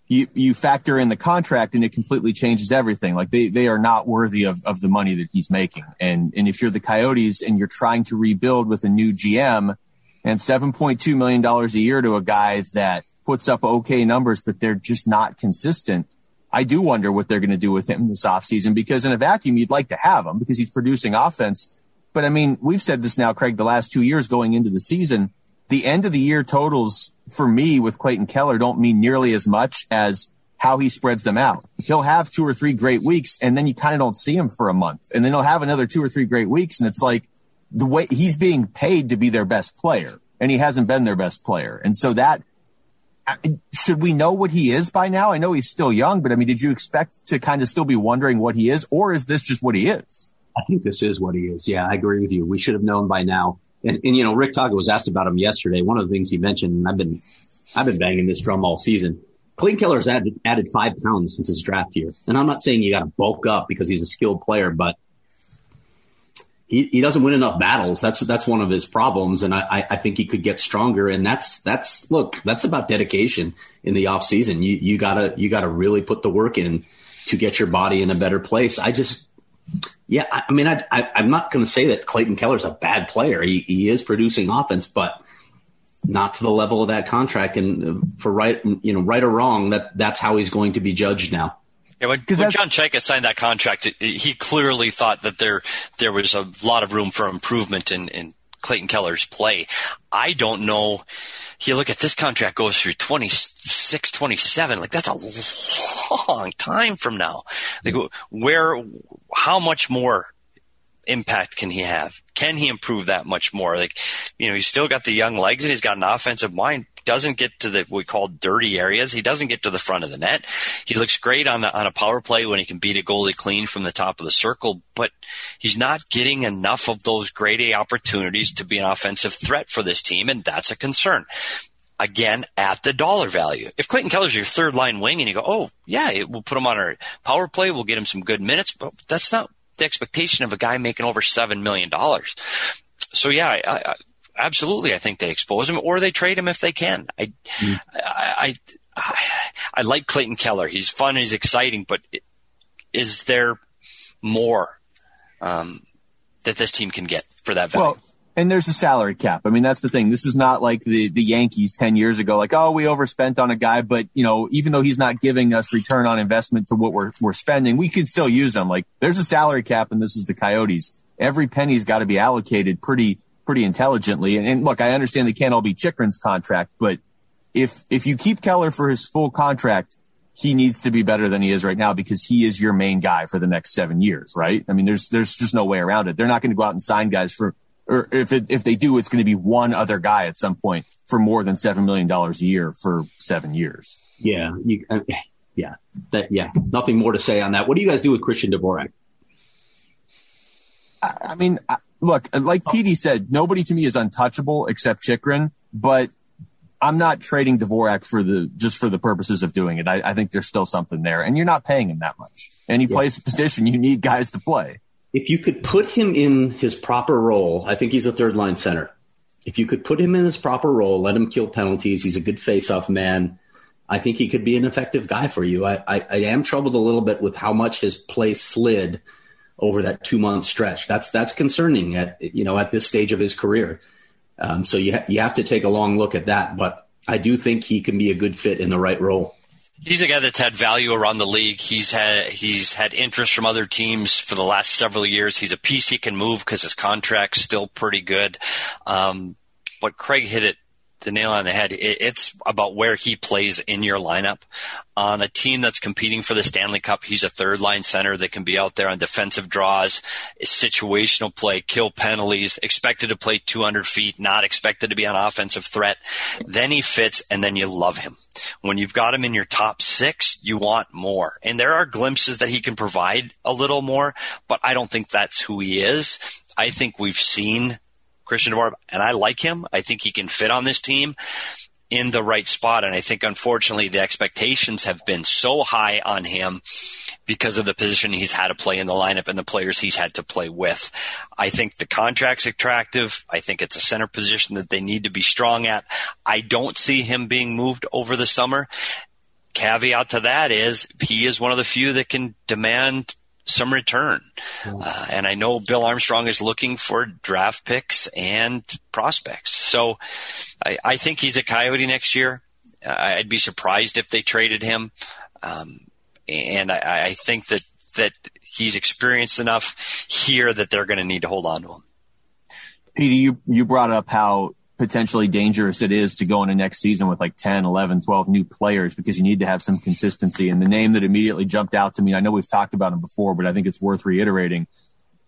You you factor in the contract, and it completely changes everything. Like they they are not worthy of of the money that he's making. And and if you're the Coyotes and you're trying to rebuild with a new GM and $7.2 million a year to a guy that puts up okay numbers, but they're just not consistent. I do wonder what they're going to do with him this offseason because in a vacuum, you'd like to have him because he's producing offense. But I mean, we've said this now, Craig, the last two years going into the season, the end of the year totals for me with Clayton Keller don't mean nearly as much as how he spreads them out. He'll have two or three great weeks and then you kind of don't see him for a month and then he'll have another two or three great weeks. And it's like, the way he's being paid to be their best player and he hasn't been their best player. And so that should we know what he is by now? I know he's still young, but I mean, did you expect to kind of still be wondering what he is, or is this just what he is? I think this is what he is. Yeah, I agree with you. We should have known by now. And, and you know, Rick Tocchet was asked about him yesterday. One of the things he mentioned, and I've been, I've been banging this drum all season. Clayton Keller's added, added five pounds since his draft year. And I'm not saying you got to bulk up because he's a skilled player, but he, he doesn't win enough battles. That's that's one of his problems, and I, I think he could get stronger. And that's that's look, that's about dedication in the off season. You you gotta you gotta really put the work in to get your body in a better place. I just yeah, I, I mean, I, I I'm not going to say that Clayton Keller's a bad player. He he is producing offense, but not to the level of that contract. And for right you know right or wrong, that that's how he's going to be judged now. Yeah, when, when John Chayka signed that contract, it, it, he clearly thought that there there was a lot of room for improvement in, in Clayton Keller's play. I don't know. You look at this contract goes through 26, 27. Like that's a long time from now. Like hmm. where, how much more impact can he have? Can he improve that much more? Like, you know, he's still got the young legs and he's got an offensive mind doesn't get to the what we call dirty areas. He doesn't get to the front of the net. He looks great on the, on a power play when he can beat a goalie clean from the top of the circle, but he's not getting enough of those grade A opportunities to be an offensive threat for this team, and that's a concern again at the dollar value. If Clayton Keller's your third line wing and you go, oh yeah, it, we'll put him on our power play, we'll get him some good minutes, but that's not the expectation of a guy making over seven million dollars. So yeah, I, I, absolutely, I think they expose him or they trade him if they can. I, mm. I, I, I, like Clayton Keller. He's fun. He's exciting, but is there more um, that this team can get for that value? Well, and there's a salary cap. I mean, that's the thing. This is not like the, the Yankees 10 years ago, like, oh, we overspent on a guy, but you know, even though he's not giving us return on investment to what we're, we're spending, we could still use him. Like there's a salary cap and this is the Coyotes. Every penny's got to be allocated pretty, pretty intelligently. And, and look, I understand they can't all be Chychrun's contract, but if if you keep Keller for his full contract, he needs to be better than he is right now because he is your main guy for the next seven years, right? I mean, there's there's just no way around it. They're not going to go out and sign guys for, or if it, if they do, it's going to be one other guy at some point for more than seven million dollars a year for seven years. Yeah, you, uh, yeah, that yeah, nothing more to say on that. What do you guys do with Christian Dvorak? I, I mean, I, look, like oh. PD said, nobody to me is untouchable except Chychrun, but I'm not trading Dvorak for the just for the purposes of doing it. I, I think there's still something there, and you're not paying him that much. And he yeah. plays a position you need guys to play. If you could put him in his proper role, I think he's a third line center. If you could put him in his proper role, let him kill penalties. He's a good face-off man. I think he could be an effective guy for you. I, I, I am troubled a little bit with how much his play slid over that two month stretch. That's that's concerning at you know at this stage of his career. Um, so you ha- you have to take a long look at that. But I do think he can be a good fit in the right role. He's a guy that's had value around the league. He's had he's had interest from other teams for the last several years. He's a piece he can move because his contract's still pretty good. Um, but Craig hit it the nail on the head. it's about where he plays in your lineup. On a team that's competing for the Stanley Cup, he's a third line center that can be out there on defensive draws, situational play, kill penalties, expected to play 200 feet, not expected to be an offensive threat. Then he fits and then you love him. When you've got him in your top six, you want more. And there are glimpses that he can provide a little more, but I don't think that's who he is. I think we've seen Christian Dvorak, and I like him. I think he can fit on this team in the right spot. And I think, unfortunately, the expectations have been so high on him because of the position he's had to play in the lineup and the players he's had to play with. I think the contract's attractive. I think it's a center position that they need to be strong at. I don't see him being moved over the summer. Caveat to that is he is one of the few that can demand some return. Uh, and I know Bill Armstrong is looking for draft picks and prospects. So I, I think he's a Coyote next year. I'd be surprised if they traded him. Um, and I, I think that, that he's experienced enough here that they're going to need to hold on to him. Peter, you, you brought up how potentially dangerous it is to go into next season with like 10, 11, 12 new players because you need to have some consistency. And the name that immediately jumped out to me, I know we've talked about him before, but I think it's worth reiterating.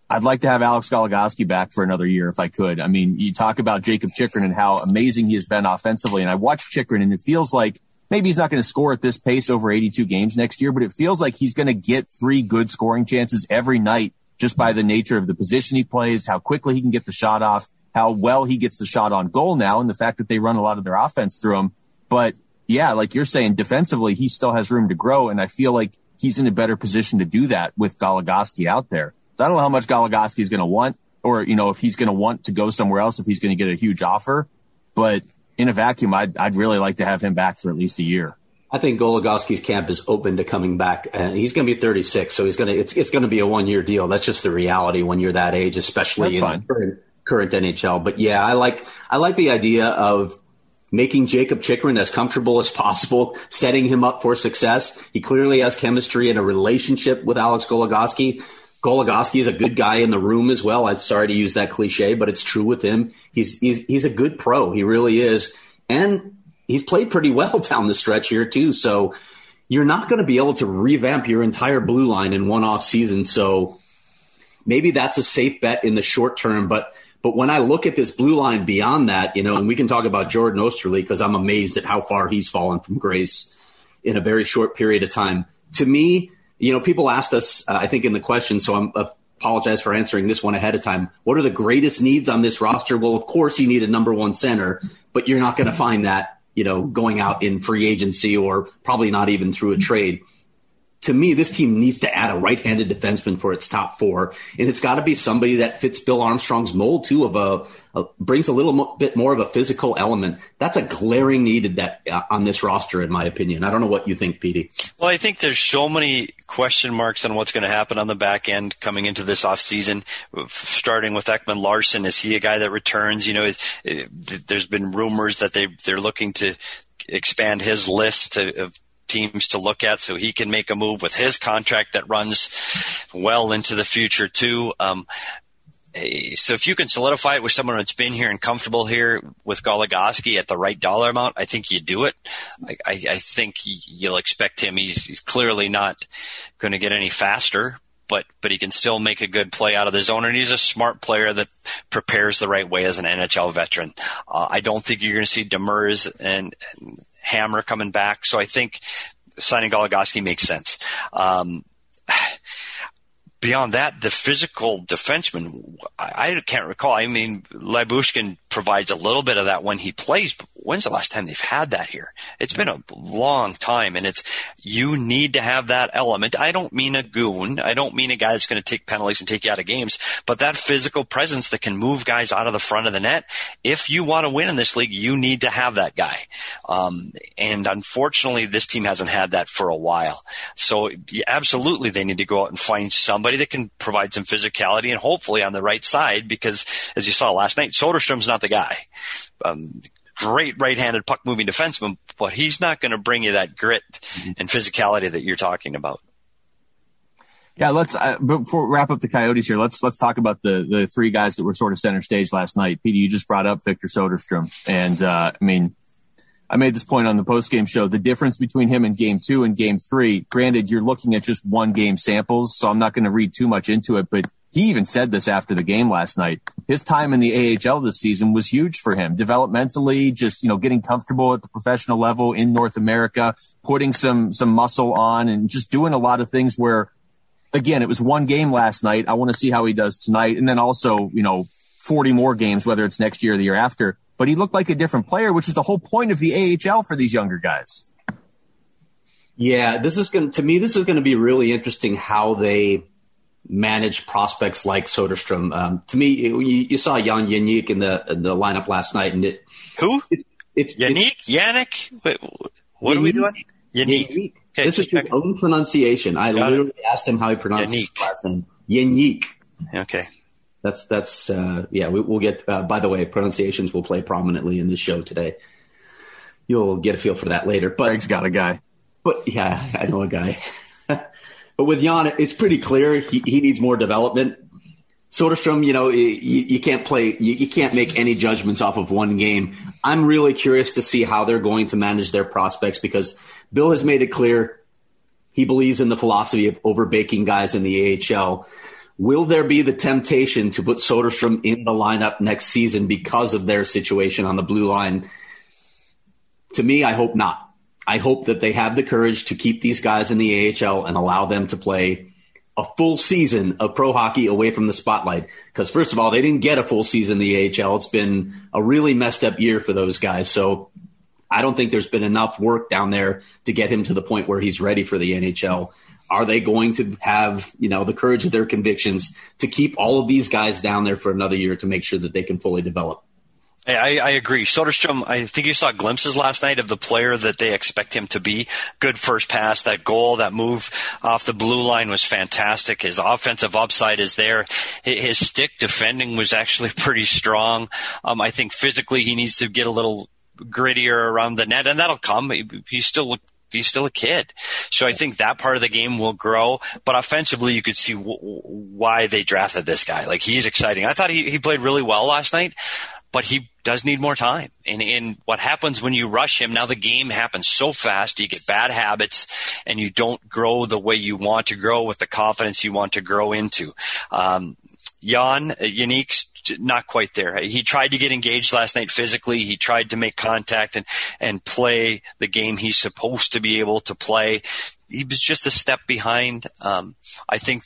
I'd like to have Alex Goligoski back for another year if I could. I mean, you talk about Jacob Chychrun and how amazing he has been offensively. And I watched Chychrun and it feels like maybe he's not going to score at this pace over 82 games next year, but it feels like he's going to get three good scoring chances every night just by the nature of the position he plays, how quickly he can get the shot off, how well he gets the shot on goal now, and the fact that they run a lot of their offense through him. But yeah, like you're saying, defensively, he still has room to grow. And I feel like he's in a better position to do that with Goligoski out there. So I don't know how much Goligoski is going to want, or, you know, if he's going to want to go somewhere else, if he's going to get a huge offer. But in a vacuum, I'd, I'd really like to have him back for at least a year. I think Goligoski's camp is open to coming back, and he's going to be 36, so he's going to it's it's going to be a one year deal. That's just the reality when you're that age, especially in current, current NHL. But yeah, I like I like the idea of making Jacob Chychrun as comfortable as possible, setting him up for success. He clearly has chemistry and a relationship with Alex Goligoski. Goligoski is a good guy in the room as well. I'm sorry to use that cliche, but it's true with him. He's he's he's a good pro. He really is, and he's played pretty well down the stretch here too. So you're not going to be able to revamp your entire blue line in one off season. So maybe that's a safe bet in the short term. But but when I look at this blue line beyond that, you know, and we can talk about Jordan Oesterle because I'm amazed at how far he's fallen from grace in a very short period of time. To me, you know, people asked us, uh, I think, in the question, so I'm uh, apologize for answering this one ahead of time. What are the greatest needs on this roster? Well, of course, you need a number one center, but you're not going to find that you know, going out in free agency or probably not even through a trade. To me, this team needs to add a right-handed defenseman for its top four, and it's got to be somebody that fits Bill Armstrong's mold too. Of a, a brings a little mo- bit more of a physical element. That's a glaring need that uh, on this roster, in my opinion. I don't know what you think, Petey. Well, I think there's so many question marks on what's going to happen on the back end coming into this offseason, starting with Ekman Larsson. Is he a guy that returns? You know, it, it, there's been rumors that they, they're looking to expand his list to, of teams to look at so he can make a move with his contract that runs well into the future too. Um, so if you can solidify it with someone that's been here and comfortable here with Goligoski at the right dollar amount, I think you do it. I, I, I think you'll expect him. He's, he's clearly not going to get any faster, but but he can still make a good play out of the zone, and he's a smart player that prepares the right way as an NHL veteran. Uh, I don't think you're going to see Demers and, and Hammer coming back, so I think signing Goligoski makes sense. Um, beyond that, the physical defenseman, I, I, can't recall. I mean, Lyubushkin provides a little bit of that when he plays, but when's the last time they've had that here? It's been a long time and it's, you need to have that element. I don't mean a goon. I don't mean a guy that's going to take penalties and take you out of games, but that physical presence that can move guys out of the front of the net. If you want to win in this league, you need to have that guy. Um, and unfortunately, this team hasn't had that for a while. So absolutely they need to go out and find somebody that can provide some physicality and hopefully on the right side because as you saw last night, Soderstrom's not the guy. Um, great right-handed puck moving defenseman, but he's not going to bring you that grit and physicality that you're talking about. Yeah, let's uh, before we wrap up the Coyotes here. Let's let's talk about the the three guys that were sort of center stage last night. Petey, you just brought up Victor Soderstrom, and uh, I mean, I made this point on the post game show. The difference between him and Game Two and Game Three. Granted, you're looking at just one game samples, so I'm not going to read too much into it, but he even said this after the game last night. His time in the AHL this season was huge for him developmentally, just, you know, getting comfortable at the professional level in North America, putting some, some muscle on and just doing a lot of things where, again, it was one game last night. I want to see how he does tonight. And then also, you know, 40 more games, whether it's next year or the year after. But he looked like a different player, which is the whole point of the AHL for these younger guys. Yeah, this is going to, me, this is going to be really interesting how they, manage prospects like Soderstrom. Um, to me, you, you, saw Jan Jenik in the in the lineup last night, and it who it, it's Yannick Yannick. Wait, what Yannick, are we doing? Yannick. Okay, this is his own pronunciation. I Got literally it. asked him how he pronounced Yannick. his last name. Yannick. Okay. That's that's uh, yeah. We, will get. Uh, by the way, pronunciations will play prominently in the show today. You'll get a feel for that later. But Greg's got a guy. But yeah, I know a guy. But with Jan, it's pretty clear he, he needs more development. Soderstrom, you know, you, you can't play, you, you, can't make any judgments off of one game. I'm really curious to see how they're going to manage their prospects because Bill has made it clear he believes in the philosophy of overbaking guys in the AHL. Will there be the temptation to put Soderstrom in the lineup next season because of their situation on the blue line? To me, I hope not. I hope that they have the courage to keep these guys in the AHL and allow them to play a full season of pro hockey away from the spotlight. Because first of all, they didn't get a full season in the AHL. It's been a really messed up year for those guys. So I don't think there's been enough work down there to get him to the point where he's ready for the NHL. Are they going to have, you know, the courage of their convictions to keep all of these guys down there for another year to make sure that they can fully develop? I, I agree. Soderstrom, I think you saw glimpses last night of the player that they expect him to be. Good first pass, that goal, that move off the blue line was fantastic. His offensive upside is there. His stick defending was actually pretty strong. Um, I think physically he needs to get a little grittier around the net, and that'll come. He's still he's still a kid. So I think that part of the game will grow. But offensively, you could see w- why they drafted this guy. Like he's exciting. I thought he, he played really well last night but he does need more time. And, and what happens when you rush him, now the game happens so fast, you get bad habits and you don't grow the way you want to grow with the confidence you want to grow into. Um, Jan, Yannick's not quite there. He tried to get engaged last night physically. He tried to make contact and, and play the game he's supposed to be able to play. He was just a step behind. Um, I think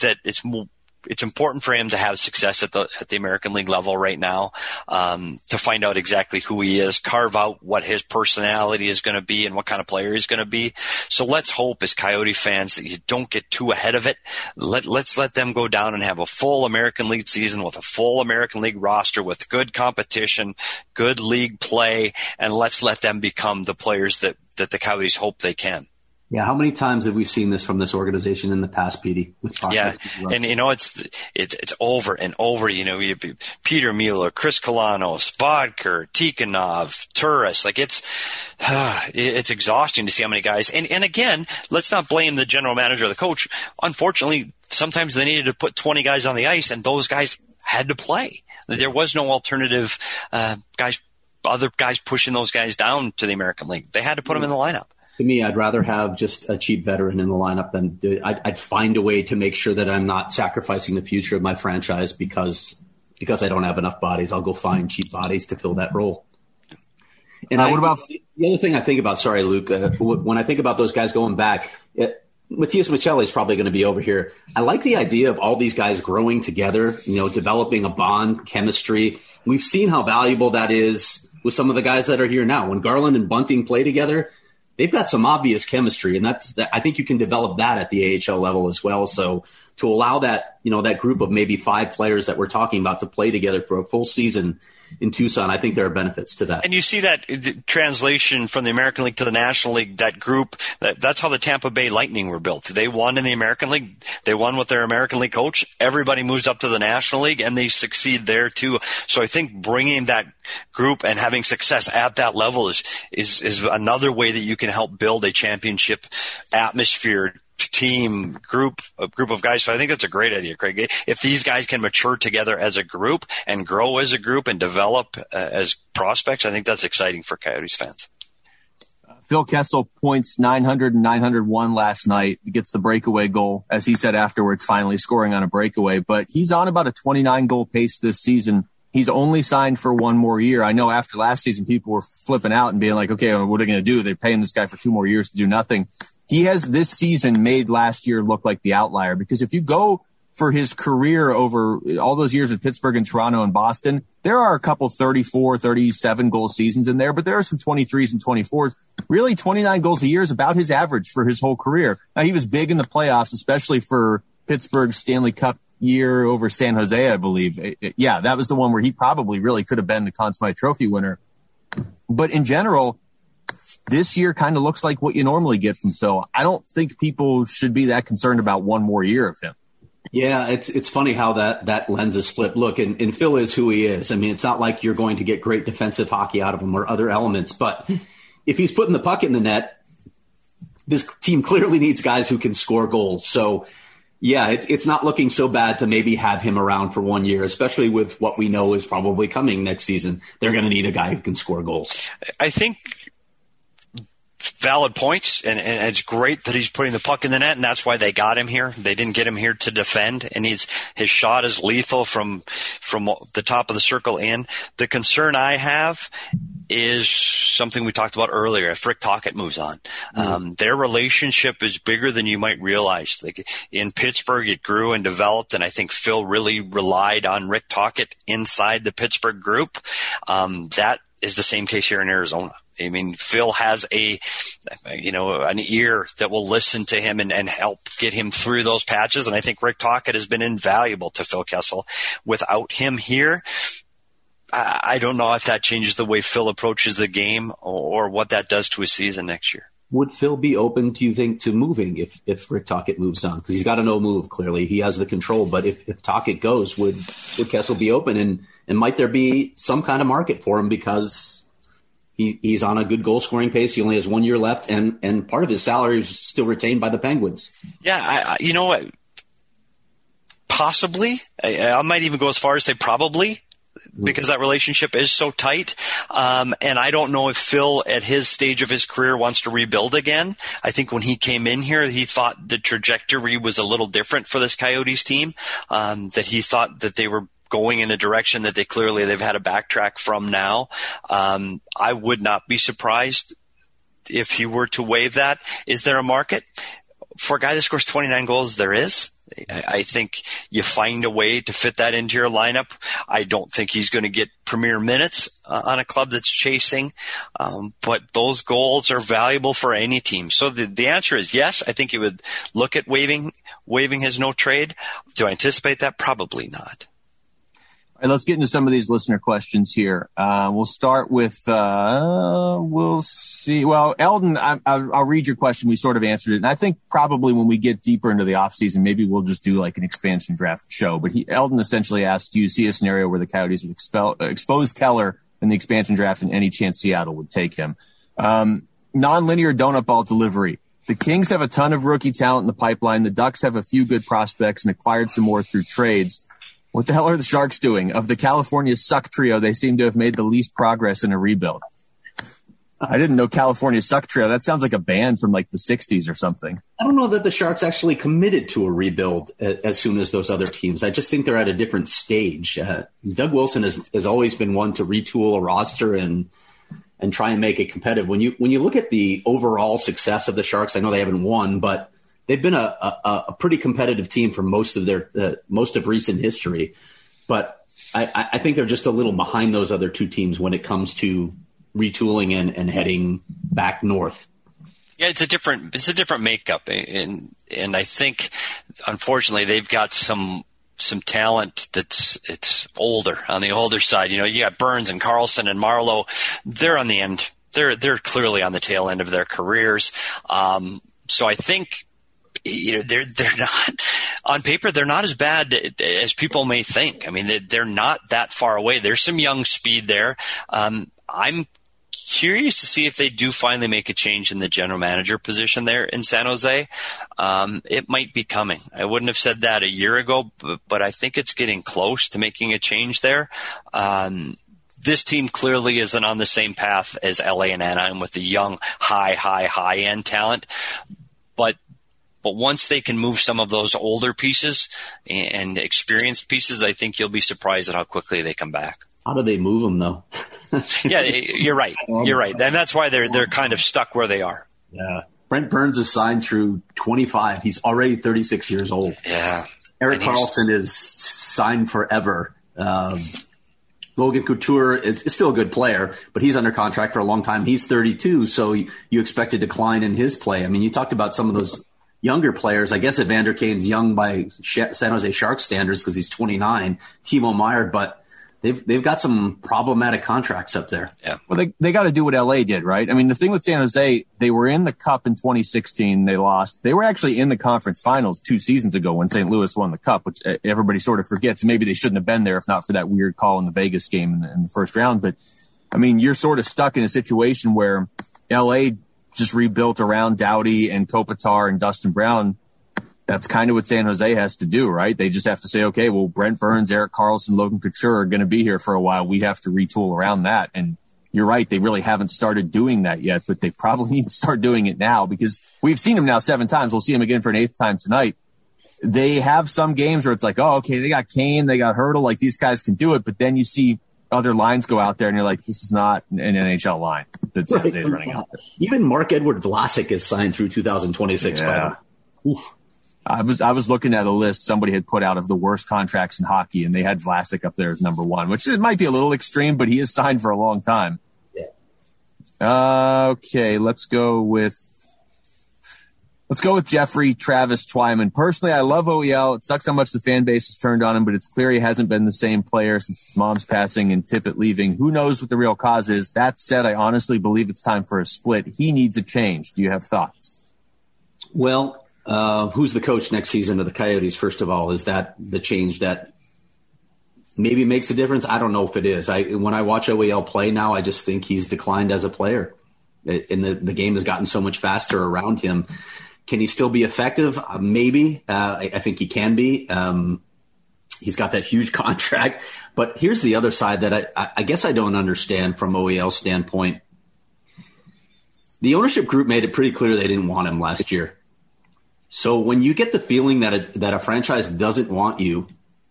that it's more, it's important for him to have success at the at the American League level right now um, to find out exactly who he is, carve out what his personality is going to be, and what kind of player he's going to be. So let's hope, as Coyote fans, that you don't get too ahead of it. Let let's let them go down and have a full American League season with a full American League roster with good competition, good league play, and let's let them become the players that that the Coyotes hope they can. Yeah, how many times have we seen this from this organization in the past, Petey? yeah, and you know it's it, it's over and over. You know, you, Peter Mueller, Chris Kolanos, Boedker, Tikhonov, Turris. Like it's uh, it's exhausting to see how many guys. And and again, let's not blame the general manager or the coach. Unfortunately, sometimes they needed to put twenty guys on the ice, and those guys had to play. There was no alternative uh, guys, other guys pushing those guys down to the American League. They had to put them in the lineup to me, I'd rather have just a cheap veteran in the lineup than I'd, I'd, find a way to make sure that I'm not sacrificing the future of my franchise because because I don't have enough bodies. I'll go find cheap bodies to fill that role. And uh, I, what about the other thing I think about? Sorry, Luke. Uh, when I think about those guys going back, it, Matias Maccelli is probably going to be over here. I like the idea of all these guys growing together, you know, developing a bond, chemistry. We've seen how valuable that is with some of the guys that are here now. When Garland and Bunting play together, they've got some obvious chemistry, and that's that, I think you can develop that at the AHL level as well. So to allow that you know that group of maybe five players that we're talking about to play together for a full season in Tucson, I think there are benefits to that. And you see that translation from the American League to the National League. That group, that, that's how the Tampa Bay Lightning were built. They won in the American League. They won with their American League coach. Everybody moves up to the National League, and they succeed there too. So I think bringing that group and having success at that level is is is another way that you can help build a championship atmosphere team group a group of guys. So I think that's a great idea, Craig. If these guys can mature together as a group and grow as a group and develop uh, as prospects, I think that's exciting for Coyotes fans. Phil Kessel points 900 and 901 last night. Gets the breakaway goal, as he said afterwards, finally scoring on a breakaway. But he's on about a 29 goal pace this season. He's only signed for one more year. I know after last season, people were flipping out and being like, okay, what are they going to do? They're paying this guy for two more years to do nothing he has this season made last year look like the outlier because if you go for his career over all those years at Pittsburgh and Toronto and Boston, there are a couple 34, 37 goal seasons in there, but there are some 23s and 24s. Really 29 goals a year is about his average for his whole career. Now he was big in the playoffs, especially for Pittsburgh's Stanley Cup year over San Jose, I believe. Yeah, that was the one where he probably really could have been the Conn Smythe Trophy winner. But in general, this year kind of looks like what you normally get from Phil. I don't think people should be that concerned about one more year of him. Yeah, it's it's funny how that that lens is flipped. Look, and, and Phil is who he is. I mean, it's not like you're going to get great defensive hockey out of him or other elements, but if he's putting the puck in the net, this team clearly needs guys who can score goals. So, yeah, it, it's not looking so bad to maybe have him around for one year, especially with what we know is probably coming next season. They're going to need a guy who can score goals. I think valid points, and, and, it's great that he's putting the puck in the net, and that's why they got him here. They didn't get him here to defend, and he's his shot is lethal from from the top of the circle in. The concern I have is something we talked about earlier. If Rick Tocchet moves on, mm-hmm. um, their relationship is bigger than you might realize. Like in Pittsburgh, it grew and developed, and I think Phil really relied on Rick Tocchet inside the Pittsburgh group. Um, that is the same case here in Arizona. I mean, Phil has a, you know, an ear that will listen to him and, and help get him through those patches. And I think Rick Tocchet has been invaluable to Phil Kessel. Without him here, I, I don't know if that changes the way Phil approaches the game or, or what that does to his season next year would Phil be open, do you think, to moving if, if Rick Tocchet moves on? Because he's got a no move, clearly. He has the control. But if, if Tocchet goes, would, would Kessel be open? And, and might there be some kind of market for him because he, he's on a good goal scoring pace. He only has one year left, and and part of his salary is still retained by the Penguins. Yeah, I, I, you know what? Possibly, I, I, might even go as far as say probably. Because that relationship is so tight. Um, and I don't know if Phil, at his stage of his career, wants to rebuild again. I think when he came in here, he thought the trajectory was a little different for this Coyotes team. Um, that he thought that they were going in a direction that they clearly they've had a backtrack from now. Um, I would not be surprised if he were to waive that. Is there a market for a guy that scores 29 goals? There is. I think you find a way to fit that into your lineup. I don't think he's going to get premier minutes uh, on a club that's chasing, um, but those goals are valuable for any team. So the, the answer is yes. I think he would look at waiving waiving his no trade. Do I anticipate that? Probably not let's get into some of these listener questions here. Uh, we'll start with, uh, we'll see. Well, Eldon, I, will read your question. We sort of answered it. And I think probably when we get deeper into the offseason, maybe we'll just do like an expansion draft show. But he, Eldon essentially asked, do you see a scenario where the Coyotes would expel, expose Keller in the expansion draft and any chance Seattle would take him? Um, non-linear donut ball delivery. The Kings have a ton of rookie talent in the pipeline. The Ducks have a few good prospects and acquired some more through trades. What the hell are the Sharks doing? Of the California Suck Trio, they seem to have made the least progress in a rebuild. I didn't know California Suck Trio. That sounds like a band from like the 60s or something. I don't know that the Sharks actually committed to a rebuild as soon as those other teams. I just think they're at a different stage. Uh, Doug Wilson has, has always been one to retool a roster and and try and make it competitive. When you when you look at the overall success of the Sharks, I know they haven't won, but they've been a, a, a pretty competitive team for most of their uh, most of recent history, but I, I, think they're just a little behind those other two teams when it comes to retooling and, and heading back north. Yeah, it's a different it's a different makeup, and and I think unfortunately they've got some some talent that's it's older on the older side. You know, you got Burns and Karlsson and Marleau. They're on the end. They're they're clearly on the tail end of their careers. Um, so I think you know they're they're not on paper they're not as bad as people may think. I mean they're not that far away. There's some young speed there. Um, I'm curious to see if they do finally make a change in the general manager position there in San Jose. Um, it might be coming. I wouldn't have said that a year ago, but, but I think it's getting close to making a change there. Um, this team clearly isn't on the same path as LA and Anaheim with the young, high, high, high end talent. But but once they can move some of those older pieces and experienced pieces, I think you'll be surprised at how quickly they come back. How do they move them though? yeah, you're right. You're right. And that's why they're they're kind of stuck where they are. Yeah. Brent Burns is signed through 25. He's already 36 years old. Yeah. Erik Karlsson is signed forever. Um, Logan Couture is, is, still a good player, but he's under contract for a long time. He's 32, so you, you expect a decline in his play. I mean, you talked about some of those younger players. I guess Evander Kane's young by San Jose Sharks standards because he's 29. Timo Meier, but they've they've got some problematic contracts up there. Yeah. Well, they they got to do what LA did, right? I mean, the thing with San Jose, they were in the Cup in 2016. They lost. They were actually in the conference finals two seasons ago when St. Louis won the Cup, which uh, everybody sort of forgets. Maybe they shouldn't have been there if not for that weird call in the Vegas game in the, in the first round. But I mean, you're sort of stuck in a situation where LA just rebuilt around Doughty and Kopitar and Dustin Brown. That's kind of what San Jose has to do, right? They just have to say, okay, well, Brent Burns, Erik Karlsson, Logan Couture are going to be here for a while. We have to retool around that. And you're right. They really haven't started doing that yet, but they probably need to start doing it now because we've seen them now seven times. We'll see them again for an eighth time tonight. They have some games where it's like, oh, okay, they got Kane, they got Hertl, like these guys can do it. But then you see other lines go out there and you're like, this is not an NHL line that San Jose is running out. Even Marc-Edouard Vlasic is signed through 2026. Yeah. I was I was looking at a list somebody had put out of the worst contracts in hockey, and they had Vlasic up there as number one, which it might be a little extreme, but he is signed for a long time. Yeah. Uh, okay, let's go with let's go with Jeffrey Travis Twyman. Personally, I love OEL. It sucks how much the fan base has turned on him, but it's clear he hasn't been the same player since his mom's passing and Tippett leaving. Who knows what the real cause is? That said, I honestly believe it's time for a split. He needs a change. Do you have thoughts? Well, uh, who's the coach next season of the Coyotes? First of all, is that the change that maybe makes a difference? I don't know if it is. I when I watch OEL play now, I just think he's declined as a player, and the the game has gotten so much faster around him. Can he still be effective? Uh, maybe. Uh, I, I, think he can be. Um, he's got that huge contract. But here's the other side that I, I guess I don't understand from OEL standpoint. The ownership group made it pretty clear they didn't want him last year. So when you get the feeling that a, that a franchise doesn't want you,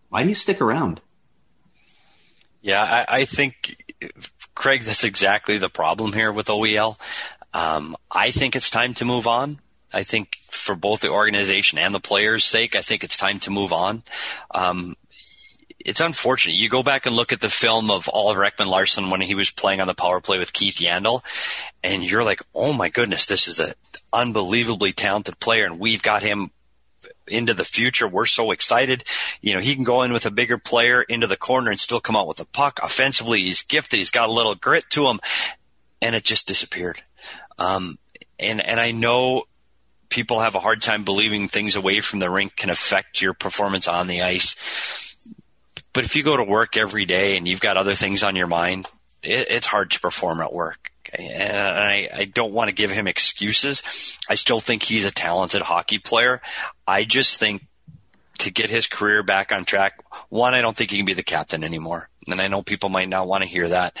why do you stick around? Yeah, I, I think Craig, that's exactly the problem here with OEL. Um, I think it's time to move on. I think for both the organization and the players' sake, I think it's time to move on. Um, it's unfortunate. You go back and look at the film of Oliver Ekman-Larsson when he was playing on the power play with Keith Yandle, and you're like, oh my goodness, this is an unbelievably talented player, and we've got him into the future. We're so excited. You know, he can go in with a bigger player into the corner and still come out with a puck. Offensively, he's gifted. He's got a little grit to him, and it just disappeared. Um, and and I know people have a hard time believing things away from the rink can affect your performance on the ice but if you go to work every day and you've got other things on your mind, it, it's hard to perform at work. And I, I don't want to give him excuses. I still think he's a talented hockey player. I just think to get his career back on track, one, I don't think he can be the captain anymore. And I know people might not want to hear that.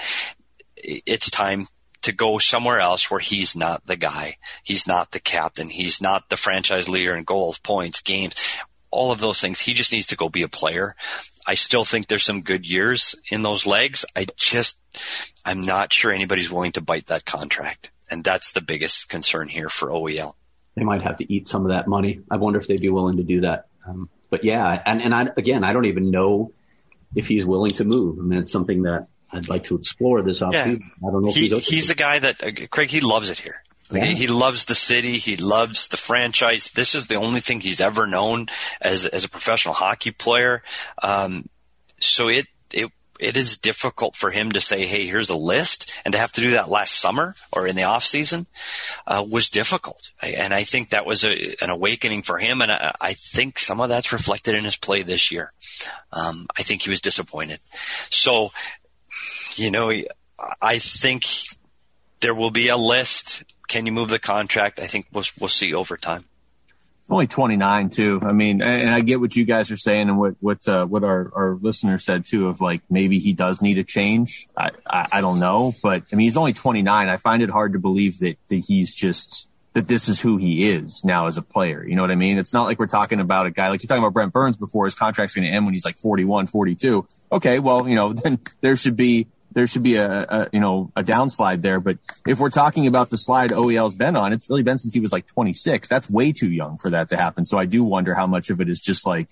It's time to go somewhere else where he's not the guy. He's not the captain. He's not the franchise leader in goals, points, games, all of those things. He just needs to go be a player. I still think there's some good years in those legs. I just, I'm not sure anybody's willing to bite that contract. And that's the biggest concern here for OEL. They might have to eat some of that money. I wonder if they'd be willing to do that. Um, but yeah, and, and I, again, I don't even know if he's willing to move. I mean, it's something that I'd like to explore this offseason. Yeah. I don't know if he, he's He's the guy that, uh, Craig, he loves it here. Yeah. He loves the city. He loves the franchise. This is the only thing he's ever known as as a professional hockey player. Um, so it it it is difficult for him to say, "Hey, here's a list," and to have to do that last summer or in the off season uh, was difficult. And I think that was a, an awakening for him. And I, I, think some of that's reflected in his play this year. Um, I think he was disappointed. So, you know, I think there will be a list can you move the contract? I think we'll we'll see over time. It's only 29 too. I mean, and I get what you guys are saying and what what uh, what our our listener said too of like maybe he does need a change. I, I I don't know, but I mean he's only 29. I find it hard to believe that that he's just that this is who he is now as a player. You know what I mean? It's not like we're talking about a guy like you're talking about Brent Burns before his contract's going to end when he's like 41, 42. Okay, well, you know, then there should be there should be a, a, you know a downslide there. But if we're talking about the slide OEL's been on, it's really been since he was like 26. That's way too young for that to happen. So I do wonder how much of it is just like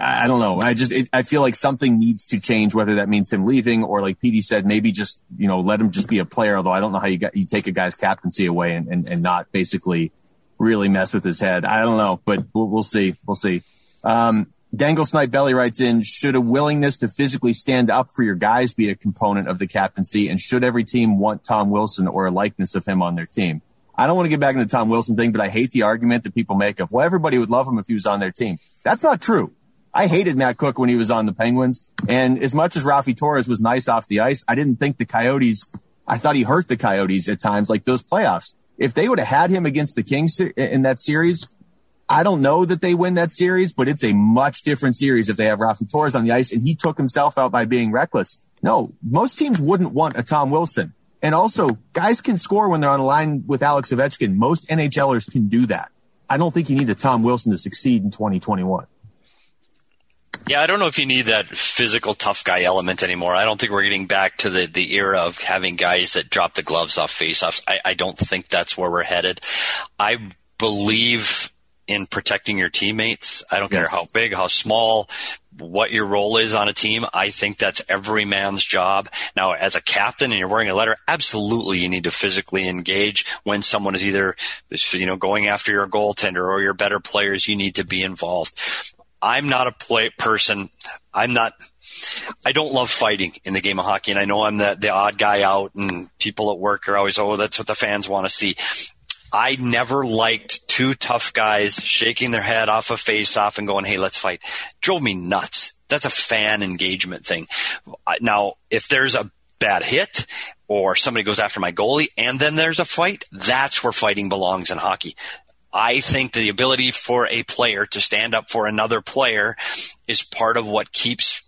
I don't know. I just it, I feel like something needs to change, whether that means him leaving or like Petey said, maybe just you know let him just be a player. Although I don't know how you got you take a guy's captaincy away and and, and not basically really mess with his head. I don't know, but we'll, we'll see. We'll see. Um, Dangle Snipe Belly writes in, should a willingness to physically stand up for your guys be a component of the captaincy? And should every team want Tom Wilson or a likeness of him on their team? I don't want to get back into the Tom Wilson thing, but I hate the argument that people make of, well, everybody would love him if he was on their team. That's not true. I hated Matt Cooke when he was on the Penguins. And as much as Raffi Torres was nice off the ice, I didn't think the Coyotes, I thought he hurt the Coyotes at times, like those playoffs. If they would have had him against the Kings in that series, I don't know that they win that series, but it's a much different series if they have Raffi Torres on the ice and he took himself out by being reckless. No, most teams wouldn't want a Tom Wilson. And also, guys can score when they're on the line with Alex Ovechkin. Most NHLers can do that. I don't think you need a Tom Wilson to succeed in 2021. Yeah, I don't know if you need that physical tough guy element anymore. I don't think we're getting back to the, the era of having guys that drop the gloves off faceoffs. I, I don't think that's where we're headed. I believe in protecting your teammates. I don't yes. care how big, how small, what your role is on a team. I think that's every man's job. Now, as a captain and you're wearing a letter, absolutely you need to physically engage when someone is either, you know, going after your goaltender or your better players. You need to be involved. I'm not a play person. I'm not. I don't love fighting in the game of hockey, and I know I'm the the odd guy out, and people at work are always, oh, that's what the fans want to see. I never liked two tough guys shaking their head off a face off and going, "Hey, let's fight." Drove me nuts. That's a fan engagement thing. Now, if there's a bad hit or somebody goes after my goalie and then there's a fight, that's where fighting belongs in hockey. I think the ability for a player to stand up for another player is part of what keeps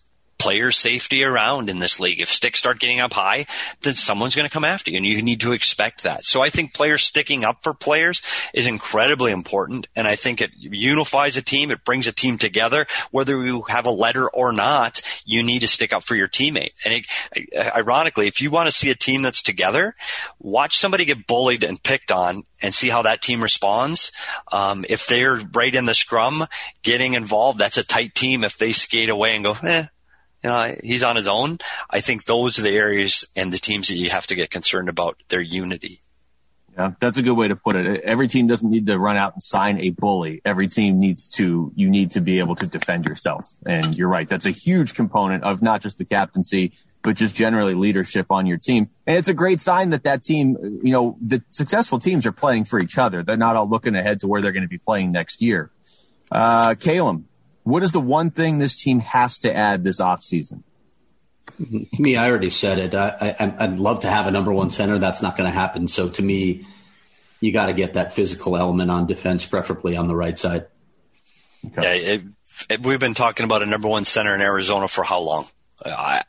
player safety around in this league. If sticks start getting up high, then someone's going to come after you and you need to expect that. So I think players sticking up for players is incredibly important. And I think it unifies a team. It brings a team together. Whether you have a letter or not, you need to stick up for your teammate. And it, ironically, if you want to see a team that's together, watch somebody get bullied and picked on and see how that team responds. Um, if they're right in the scrum, getting involved, that's a tight team. If they skate away and go, eh, you know, he's on his own. I think those are the areas and the teams that you have to get concerned about their unity. Yeah, that's a good way to put it. Every team doesn't need to run out and sign a bully. Every team needs to, you need to be able to defend yourself. And you're right. That's a huge component of not just the captaincy, but just generally leadership on your team. And it's a great sign that that team, you know, the successful teams are playing for each other. They're not all looking ahead to where they're going to be playing next year. Uh, Caleb, what is the one thing this team has to add this offseason? To me, I already said it. I, I, would love to have a number one center. That's not going to happen. So to me, you got to get that physical element on defense, preferably on the right side. Okay. Yeah, it, it, we've been talking about a number one center in Arizona for how long? I,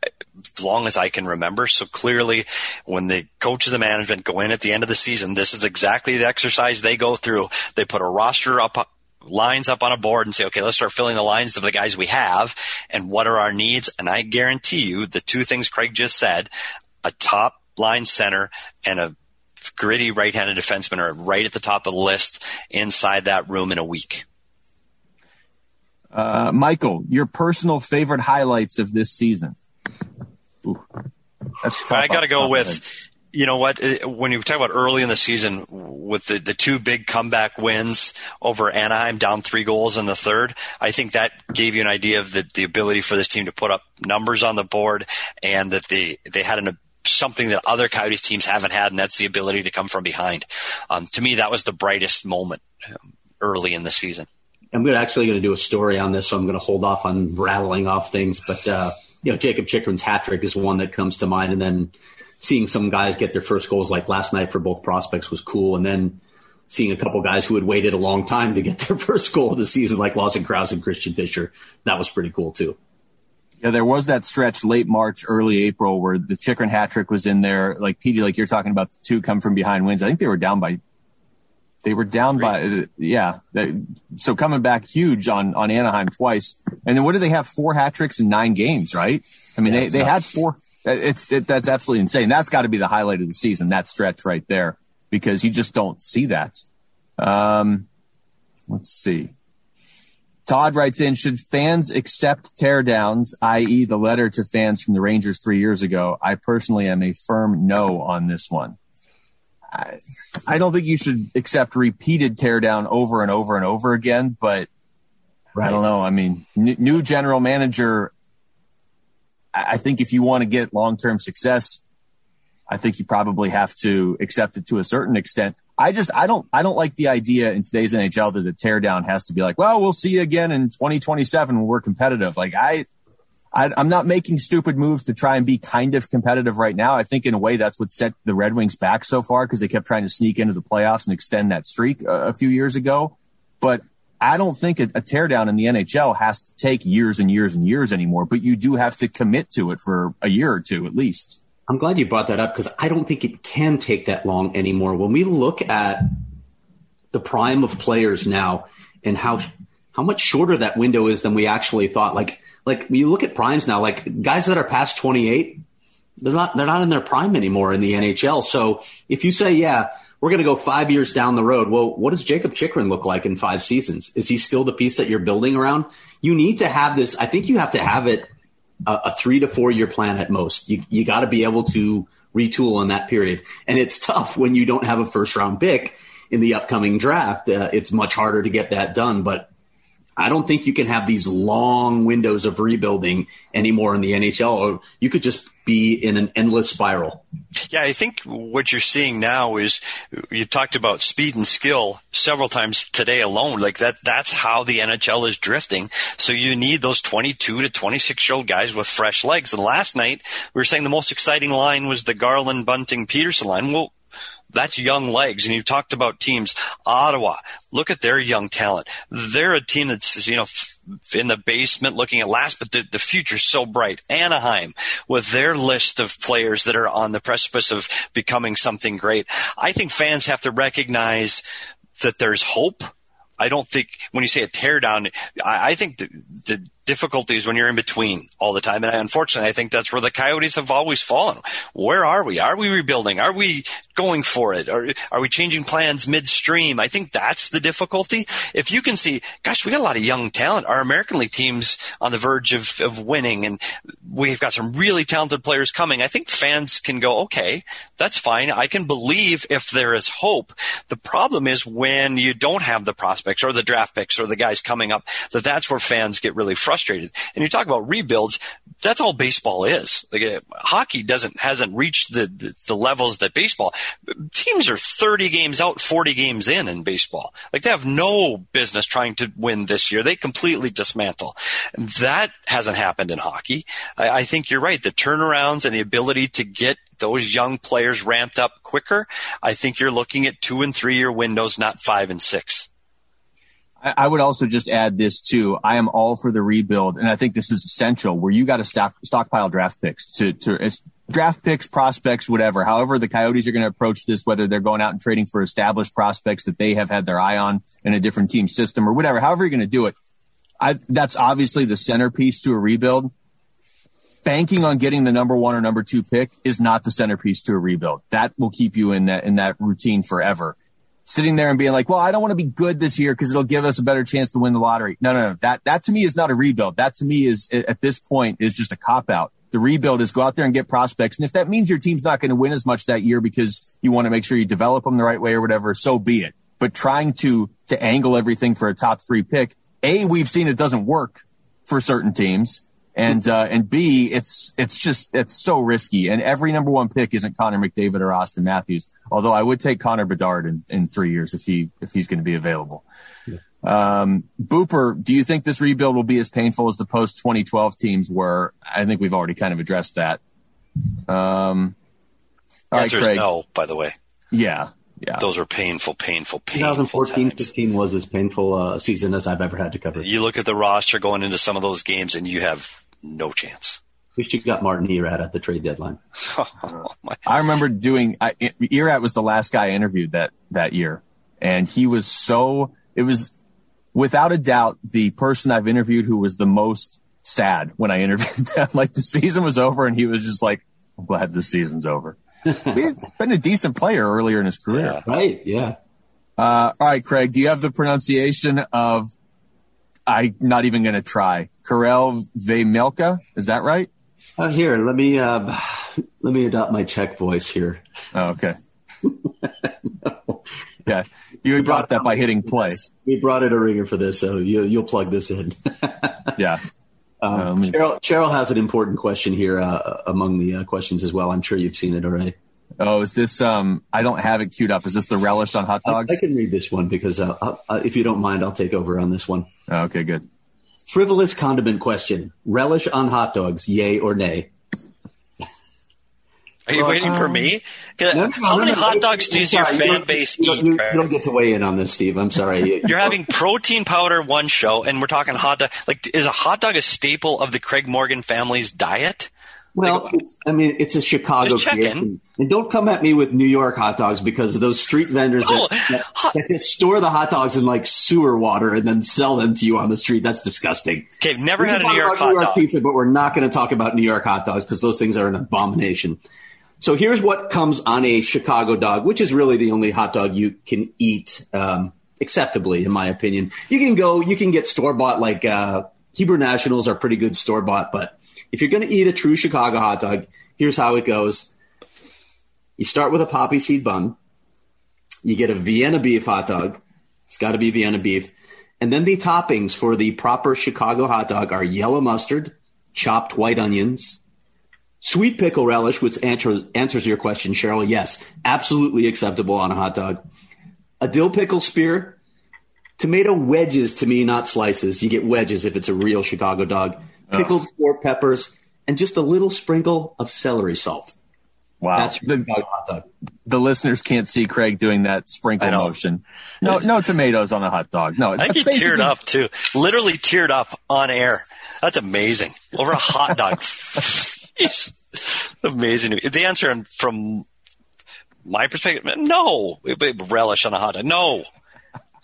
as long as I can remember. So clearly, when the coaches and management go in at the end of the season, this is exactly the exercise they go through. They put a roster up lines up on a board and say, okay, let's start filling the lines of the guys we have and what are our needs. And I guarantee you the two things Craig just said, a top line center and a gritty right-handed defenseman are right at the top of the list inside that room in a week. Uh, Michael, your personal favorite highlights of this season? Ooh, I got to go with you know what? When you talk about early in the season with the, the two big comeback wins over Anaheim, down three goals in the third, I think that gave you an idea of the, the ability for this team to put up numbers on the board and that they, they had an, something that other Coyotes teams haven't had, and that's the ability to come from behind. Um, to me, that was the brightest moment um, early in the season. I'm actually going to do a story on this, so I'm going to hold off on rattling off things. But uh, you know, Jakob Chychrun's hat trick is one that comes to mind, and then seeing some guys get their first goals like last night for both prospects was cool. And then seeing a couple guys who had waited a long time to get their first goal of the season, like Lawson Crouse and Christian Fischer, that was pretty cool too. Yeah, there was that stretch late March, early April where the Chychrun hat trick was in there. Like Petey, like you're talking about the two come from behind wins. I think they were down by, they were down Three. by, yeah. They, so coming back huge on, on Anaheim twice. And then what did they have? Four hat tricks in nine games, right? I mean, yeah, they, they had four, it's it, that's absolutely insane. That's got to be the highlight of the season. That stretch right there, because you just don't see that. Um, let's see. Todd writes in, should fans accept teardowns, i.e. the letter to fans from the Rangers three years ago? I personally am a firm no on this one. I, I don't think you should accept repeated teardown over and over and over again, but right. I don't know. I mean, n- new general manager I think if you want to get long term success, I think you probably have to accept it to a certain extent. I just I don't I don't like the idea in today's NHL that a teardown has to be like, well, we'll see you again in 2027 when we're competitive. Like I, I am not making stupid moves to try and be kind of competitive right now. I think in a way that's what set the Red Wings back so far because they kept trying to sneak into the playoffs and extend that streak a, a few years ago. But I don't think a, a teardown in the NHL has to take years and years and years anymore, but you do have to commit to it for a year or two at least. I'm glad you brought that up because I don't think it can take that long anymore. When we look at the prime of players now and how how much shorter that window is than we actually thought. Like like you look at primes now, like guys that are past 28, they're not they're not in their prime anymore in the NHL. So if you say, yeah, we're going to go five years down the road, well, what does Jakob Chychrun look like in five seasons? Is he still the piece that you're building around? You need to have this. I think you have to have it a, a three to four year plan at most. You you got to be able to retool in that period, and it's tough when you don't have a first round pick in the upcoming draft. Uh, it's much harder to get that done, but I don't think you can have these long windows of rebuilding anymore in the NHL, or you could just be in an endless spiral. Yeah, I think what you're seeing now is you talked about speed and skill several times today alone. Like that, that's how the NHL is drifting. So you need those 22 to 26 year old guys with fresh legs. And last night we were saying the most exciting line was the Garland Bunting Peterson line. Well, that's young legs. And you talked about teams, Ottawa. Look at their young talent. They're a team that's, you know, in the basement looking at last, but the, the future's so bright. Anaheim with their list of players that are on the precipice of becoming something great. I think fans have to recognize that there's hope. I don't think when you say a teardown, I, I think the, the difficulties when you're in between all the time. And unfortunately, I think that's where the Coyotes have always fallen. Where are we? Are we rebuilding? Are we going for it? Are, are we changing plans midstream? I think that's the difficulty. If you can see, gosh, we got a lot of young talent. Our American League team's on the verge of, of winning and we've got some really talented players coming. I think fans can go, okay, that's fine. I can believe if there is hope. The problem is when you don't have the prospects or the draft picks or the guys coming up, that that's where fans get really frustrated frustrated. And you talk about rebuilds. That's all baseball is. Like uh, hockey doesn't hasn't reached the, the, the levels that baseball. Teams are 30 games out, 40 games in in baseball. Like they have no business trying to win this year. They completely dismantle. That hasn't happened in hockey. I, I think you're right. The turnarounds and the ability to get those young players ramped up quicker. I think you're looking at two and three year windows, not five and six. I would also just add this too. I am all for the rebuild, and I think this is essential. Where you got to stock, stockpile draft picks to to draft picks, prospects, whatever. However, the Coyotes are going to approach this, whether they're going out and trading for established prospects that they have had their eye on in a different team system or whatever. However, you're going to do it. I, that's obviously the centerpiece to a rebuild. Banking on getting the number one or number two pick is not the centerpiece to a rebuild. That will keep you in that in that routine forever sitting there and being like, well, I don't want to be good this year because it'll give us a better chance to win the lottery. No, no, no. That, that to me is not a rebuild. That to me is at this point is just a cop out. The rebuild is go out there and get prospects. And if that means your team's not going to win as much that year because you want to make sure you develop them the right way or whatever, so be it. But trying to, to angle everything for a top three pick, A, we've seen it doesn't work for certain teams. And, uh, and B, it's, it's just, it's so risky. And every number one pick isn't Connor McDavid or Auston Matthews. Although I would take Connor Bedard in, in three years if he, if he's going to be available. Yeah. Um, Booper, do you think this rebuild will be as painful as the post 2012 teams were? I think we've already kind of addressed that. Um, all right, Craig. no, by the way. Yeah. Yeah. Those are painful, painful, painful. 2014 15 was as painful a uh, season as I've ever had to cover. You look at the roster going into some of those games and you have no chance. Wish you got Martin Erat at the trade deadline. oh, I remember doing. I, Erat was the last guy I interviewed that that year, and he was so. It was without a doubt the person I've interviewed who was the most sad when I interviewed them. like the season was over, and he was just like, "I'm glad the season's over." He'd been a decent player earlier in his career, yeah, right? Yeah. Uh, all right, Craig. Do you have the pronunciation of? I'm not even going to try. Karel Vejmelka. Is that right? Oh, here, let me uh, let me adopt my Czech voice here. Oh, okay. no. Yeah, you brought that by hitting play. We brought it a ringer for this, so you, you'll plug this in. yeah. Um, um, Cheryl, Cheryl has an important question here uh, among the uh, questions as well. I'm sure you've seen it already. Oh, is this? Um, I don't have it queued up. Is this the relish on hot dogs? I, I can read this one because, uh, uh if you don't mind, I'll take over on this one. Oh, okay, good. Frivolous condiment question. Relish on hot dogs, yay or nay? Are you well, waiting um, for me? No, no, How no, many hot dogs does your fan base you eat? You, you, don't get to weigh in on this, Steve. I'm sorry. You're having protein powder one show, and we're talking hot dog. Like, is a hot dog a staple of the Craig Morgan family's diet? Well, it's, I mean, it's a Chicago creation. And don't come at me with New York hot dogs because those street vendors Oh, that, that, that just store the hot dogs in like sewer water and then sell them to you on the street. That's disgusting. Okay, I've never We had a New York hot New York dog. pizza, but we're not going to talk about New York hot dogs because those things are an abomination. So here's what comes on a Chicago dog, which is really the only hot dog you can eat um, acceptably, in my opinion. You can go, you can get store bought like uh, Hebrew Nationals are pretty good store bought, but if you're going to eat a true Chicago hot dog, here's how it goes. You start with a poppy seed bun. You get a Vienna beef hot dog. It's got to be Vienna beef. And then the toppings for the proper Chicago hot dog are yellow mustard, chopped white onions, sweet pickle relish, which answers, answers your question, Cheryl. Yes, absolutely acceptable on a hot dog. A dill pickle spear, tomato wedges to me, not slices. You get wedges if it's a real Chicago dog. Pickled sport peppers, and just a little sprinkle of celery salt. Wow. That's the, hot dog. the listeners can't see Craig doing that sprinkle motion. No, no tomatoes on a hot dog. No, I think that's he teared up too. Literally teared up on air. That's amazing. Over a hot dog. Jeez. amazing. The answer from my perspective, no. Relish on a hot dog. No.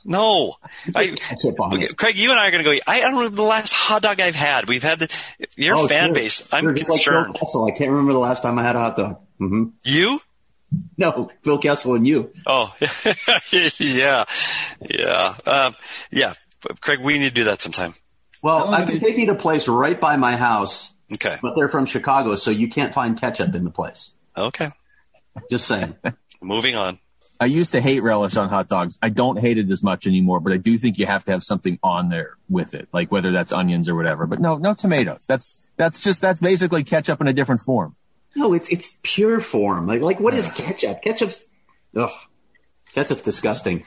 No. I, Ketchup on it. Craig, you and I are going to go. I don't know the last hot dog I've had. We've had the, your Oh, fan sure. base. I'm Sure, just like Phil concerned. Kessel. I can't remember the last time I had a hot dog. hmm you? No, Phil Kessel and you. Oh, yeah, yeah, um, yeah. Craig, we need to do that sometime. Well, Oh, I can okay. take you to a place right by my house, Okay, but they're from Chicago, so you can't find ketchup in the place. okay. Just saying. Moving on. I used to hate relish on hot dogs. I don't hate it as much anymore, but I do think you have to have something on there with it, like whether that's onions or whatever. But no, no tomatoes. That's that's just that's basically ketchup in a different form. No, it's it's pure form. Like like what is ketchup? Ketchup's ugh. Ketchup's disgusting.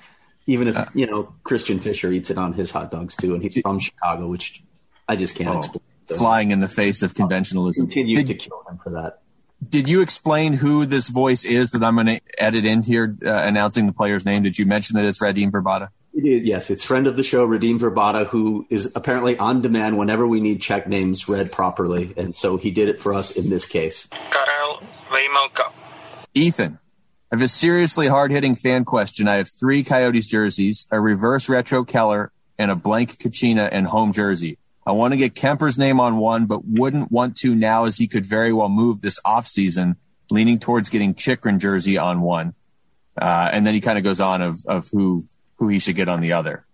Even if you know Christian Fischer eats it on his hot dogs too, and he's from Chicago, which I just can't Oh, explain. So flying in the face of conventionalism. continue Did, to kill him for that. Did you explain who this voice is that I'm going to edit in here, uh, announcing the player's name? Did you mention that it's Radim Vrbata? It is, yes, it's friend of the show, Radim Vrbata, who is apparently on demand whenever we need check names read properly, and so he did it for us in this case. Karel Vejmelka. Ethan, I have a seriously hard hitting fan question. I have three Coyotes jerseys, a reverse retro Keller, and a blank Kachina and home jersey. I want to get Kuemper's name on one, but wouldn't want to now as he could very well move this offseason, leaning towards getting Chychrun jersey on one. Uh, and then he kind of goes on of, of who, who he should get on the other.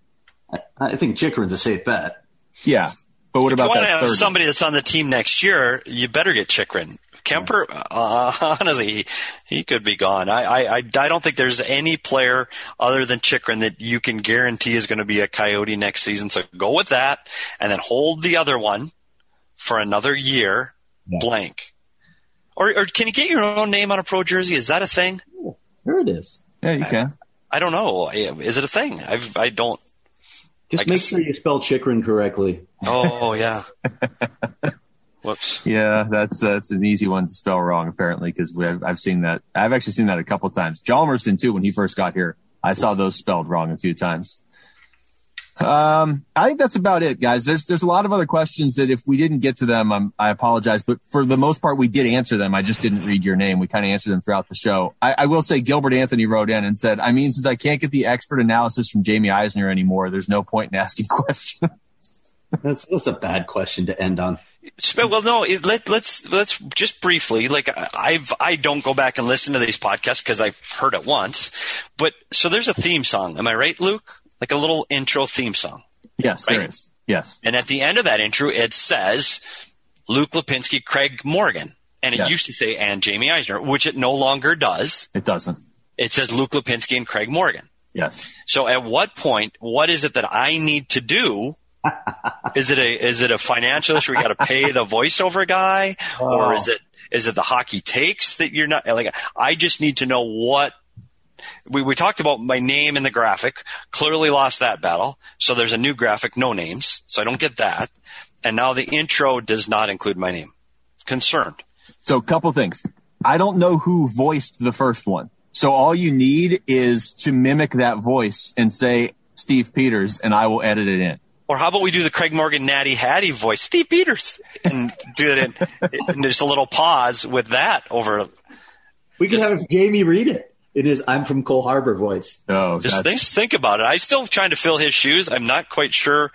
I think Chychrun's a safe bet. Yeah. But what If you about want to that have third? somebody that's on the team next year, you better get Chychrun. Kuemper, uh, honestly, he, he could be gone. I, I, I, I don't think there's any player other than Chychrun that you can guarantee is going to be a Coyote next season. So go with that and then hold the other one for another year blank. Or, or can you get your own name on a pro jersey? Is that a thing? There it is. Yeah, you can. I don't know. Is it a thing? I've, I don't. Just I make guess- sure you spell Chychrun correctly. Oh, yeah. Whoops. Yeah, that's that's an easy one to spell wrong apparently because I've, I've seen that. I've actually seen that a couple times. Hjalmarsson too when he first got here. I saw those spelled wrong a few times. Um, I think that's about it, guys. There's there's a lot of other questions that if we didn't get to them, I'm, I apologize. But for the most part, we did answer them. I just didn't read your name. We kind of answered them throughout the show. I, I will say Gilbert Anthony wrote in and said, "I mean, since I can't get the expert analysis from Jamie Eisner anymore, there's no point in asking questions." That's that's a bad question to end on. Well, no. It, let, let's let's just briefly. Like I- I've I don't go back and listen to these podcasts because I've heard it once. But so there's a theme song. Am I right, Luke? Like a little intro theme song. yes, Right. is. Yes. And at the end of that intro, it says Luke Lapinski, Craig Morgan, and it Yes. used to say and Jamie Eisner, which it no longer does. It doesn't. It says Luke Lapinski and Craig Morgan. Yes. So at what point, what is it that I need to do? Is it a is it a financial issue? We got to pay the voiceover guy, or oh. is it is it the hockey takes that you're not like? I just need to know what we we talked about. My name in the graphic clearly lost that battle, so there's a new graphic, no names, so I don't get that. And now the intro does not include my name. Concerned. So a couple things. I don't know who voiced the first one. So all you need is to mimic that voice and say Steve Peters and I will edit it in. Or how about we do the Craig Morgan Natty Hattie voice, Steve Peters, and do it in, in just a little pause with that over. We could Just- have Jamie read it It is. "I'm from Cole Harbor" voice. Oh, Just think, think about it. I'm still trying to fill his shoes. I'm not quite sure.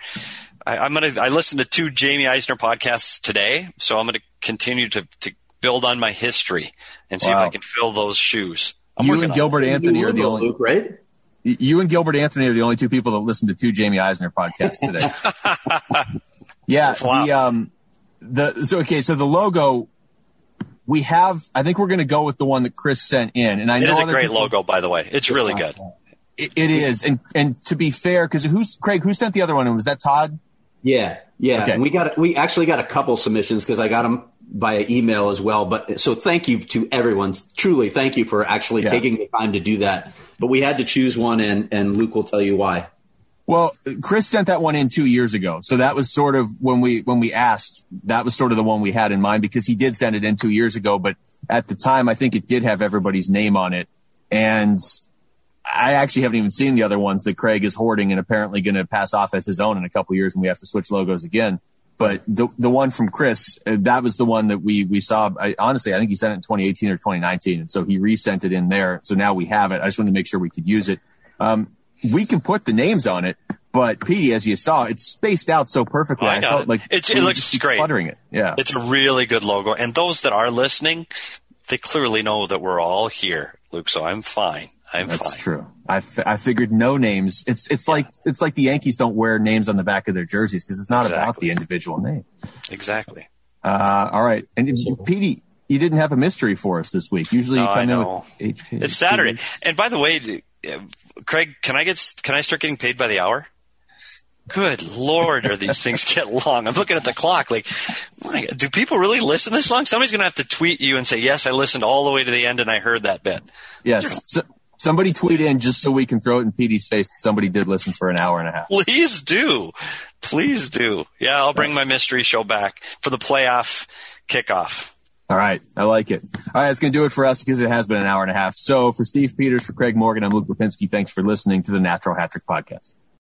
I, I'm gonna. I listened to two Jamie Eisner podcasts today, so I'm gonna continue to to build on my history and see Wow. if I can fill those shoes. I'm you working and on it. Gilbert Anthony are the only. Luke, right? You and Gilbert Anthony are the only two people that listen to two Jamie Eisner podcasts today. yeah. Wow. The um, the so okay. So the logo, we have. I think we're going to go with the one that Chris sent in, and I It know is a great people- logo, by the way. It's really good. It, it is, and and to be fair, because who's Craig? Who sent the other one? And Was that Todd? Yeah, yeah. Okay. We got we actually got a couple submissions because I got them via email as well. But so thank you to everyone. Truly, thank you for actually Yeah. taking the time to do that. But we had to choose one, and and Luke will tell you why. Well, Chris sent that one in two years ago, so that was sort of when we when we asked. That was sort of the one we had in mind because he did send it in two years ago, but at the time, I think it did have everybody's name on it, and I actually haven't even seen the other ones that Craig is hoarding and apparently going to pass off as his own in a couple years when we have to switch logos again. But the the one from Chris, uh, that was the one that we we saw. I, honestly, I think he sent it in 2018 or 2019, and so he resent it in there. So now we have it. I just wanted to make sure we could use it. Um, we can put the names on it, but Petey, as you saw, it's spaced out so perfectly. I got felt it. like It- it looks great. Cluttering it, yeah. It's a really good logo. And those that are listening, they clearly know that we're all here, Luke. So I'm fine. I'm That's fine. true. I, f- I figured no names. It's it's like it's like the Yankees don't wear names on the back of their jerseys because it's not about the individual name. Exactly. Uh, all right, and Petey, you didn't have a mystery for us this week. Usually you No, come I in know. with HP. It's Saturday. And by the way, uh, Craig, can I get can I start getting paid by the hour? Good lord, are these things get long? I'm looking at the clock. Like, my God, do people really listen this long? Somebody's going to have to tweet you and say, "Yes, I listened all the way to the end and I heard that bit." Yes. So, somebody tweet in just so we can throw it in Petey's face that somebody did listen for an hour and a half. Please do, please do. Yeah, I'll bring my mystery show back for the playoff kickoff. All right. I like it. All right. It's going to do it for us because it has been an hour and a half. So for Steve Peters, for Craig Morgan, I'm Luke Lapinski. Thanks for listening to the Natural Hat Trick Podcast.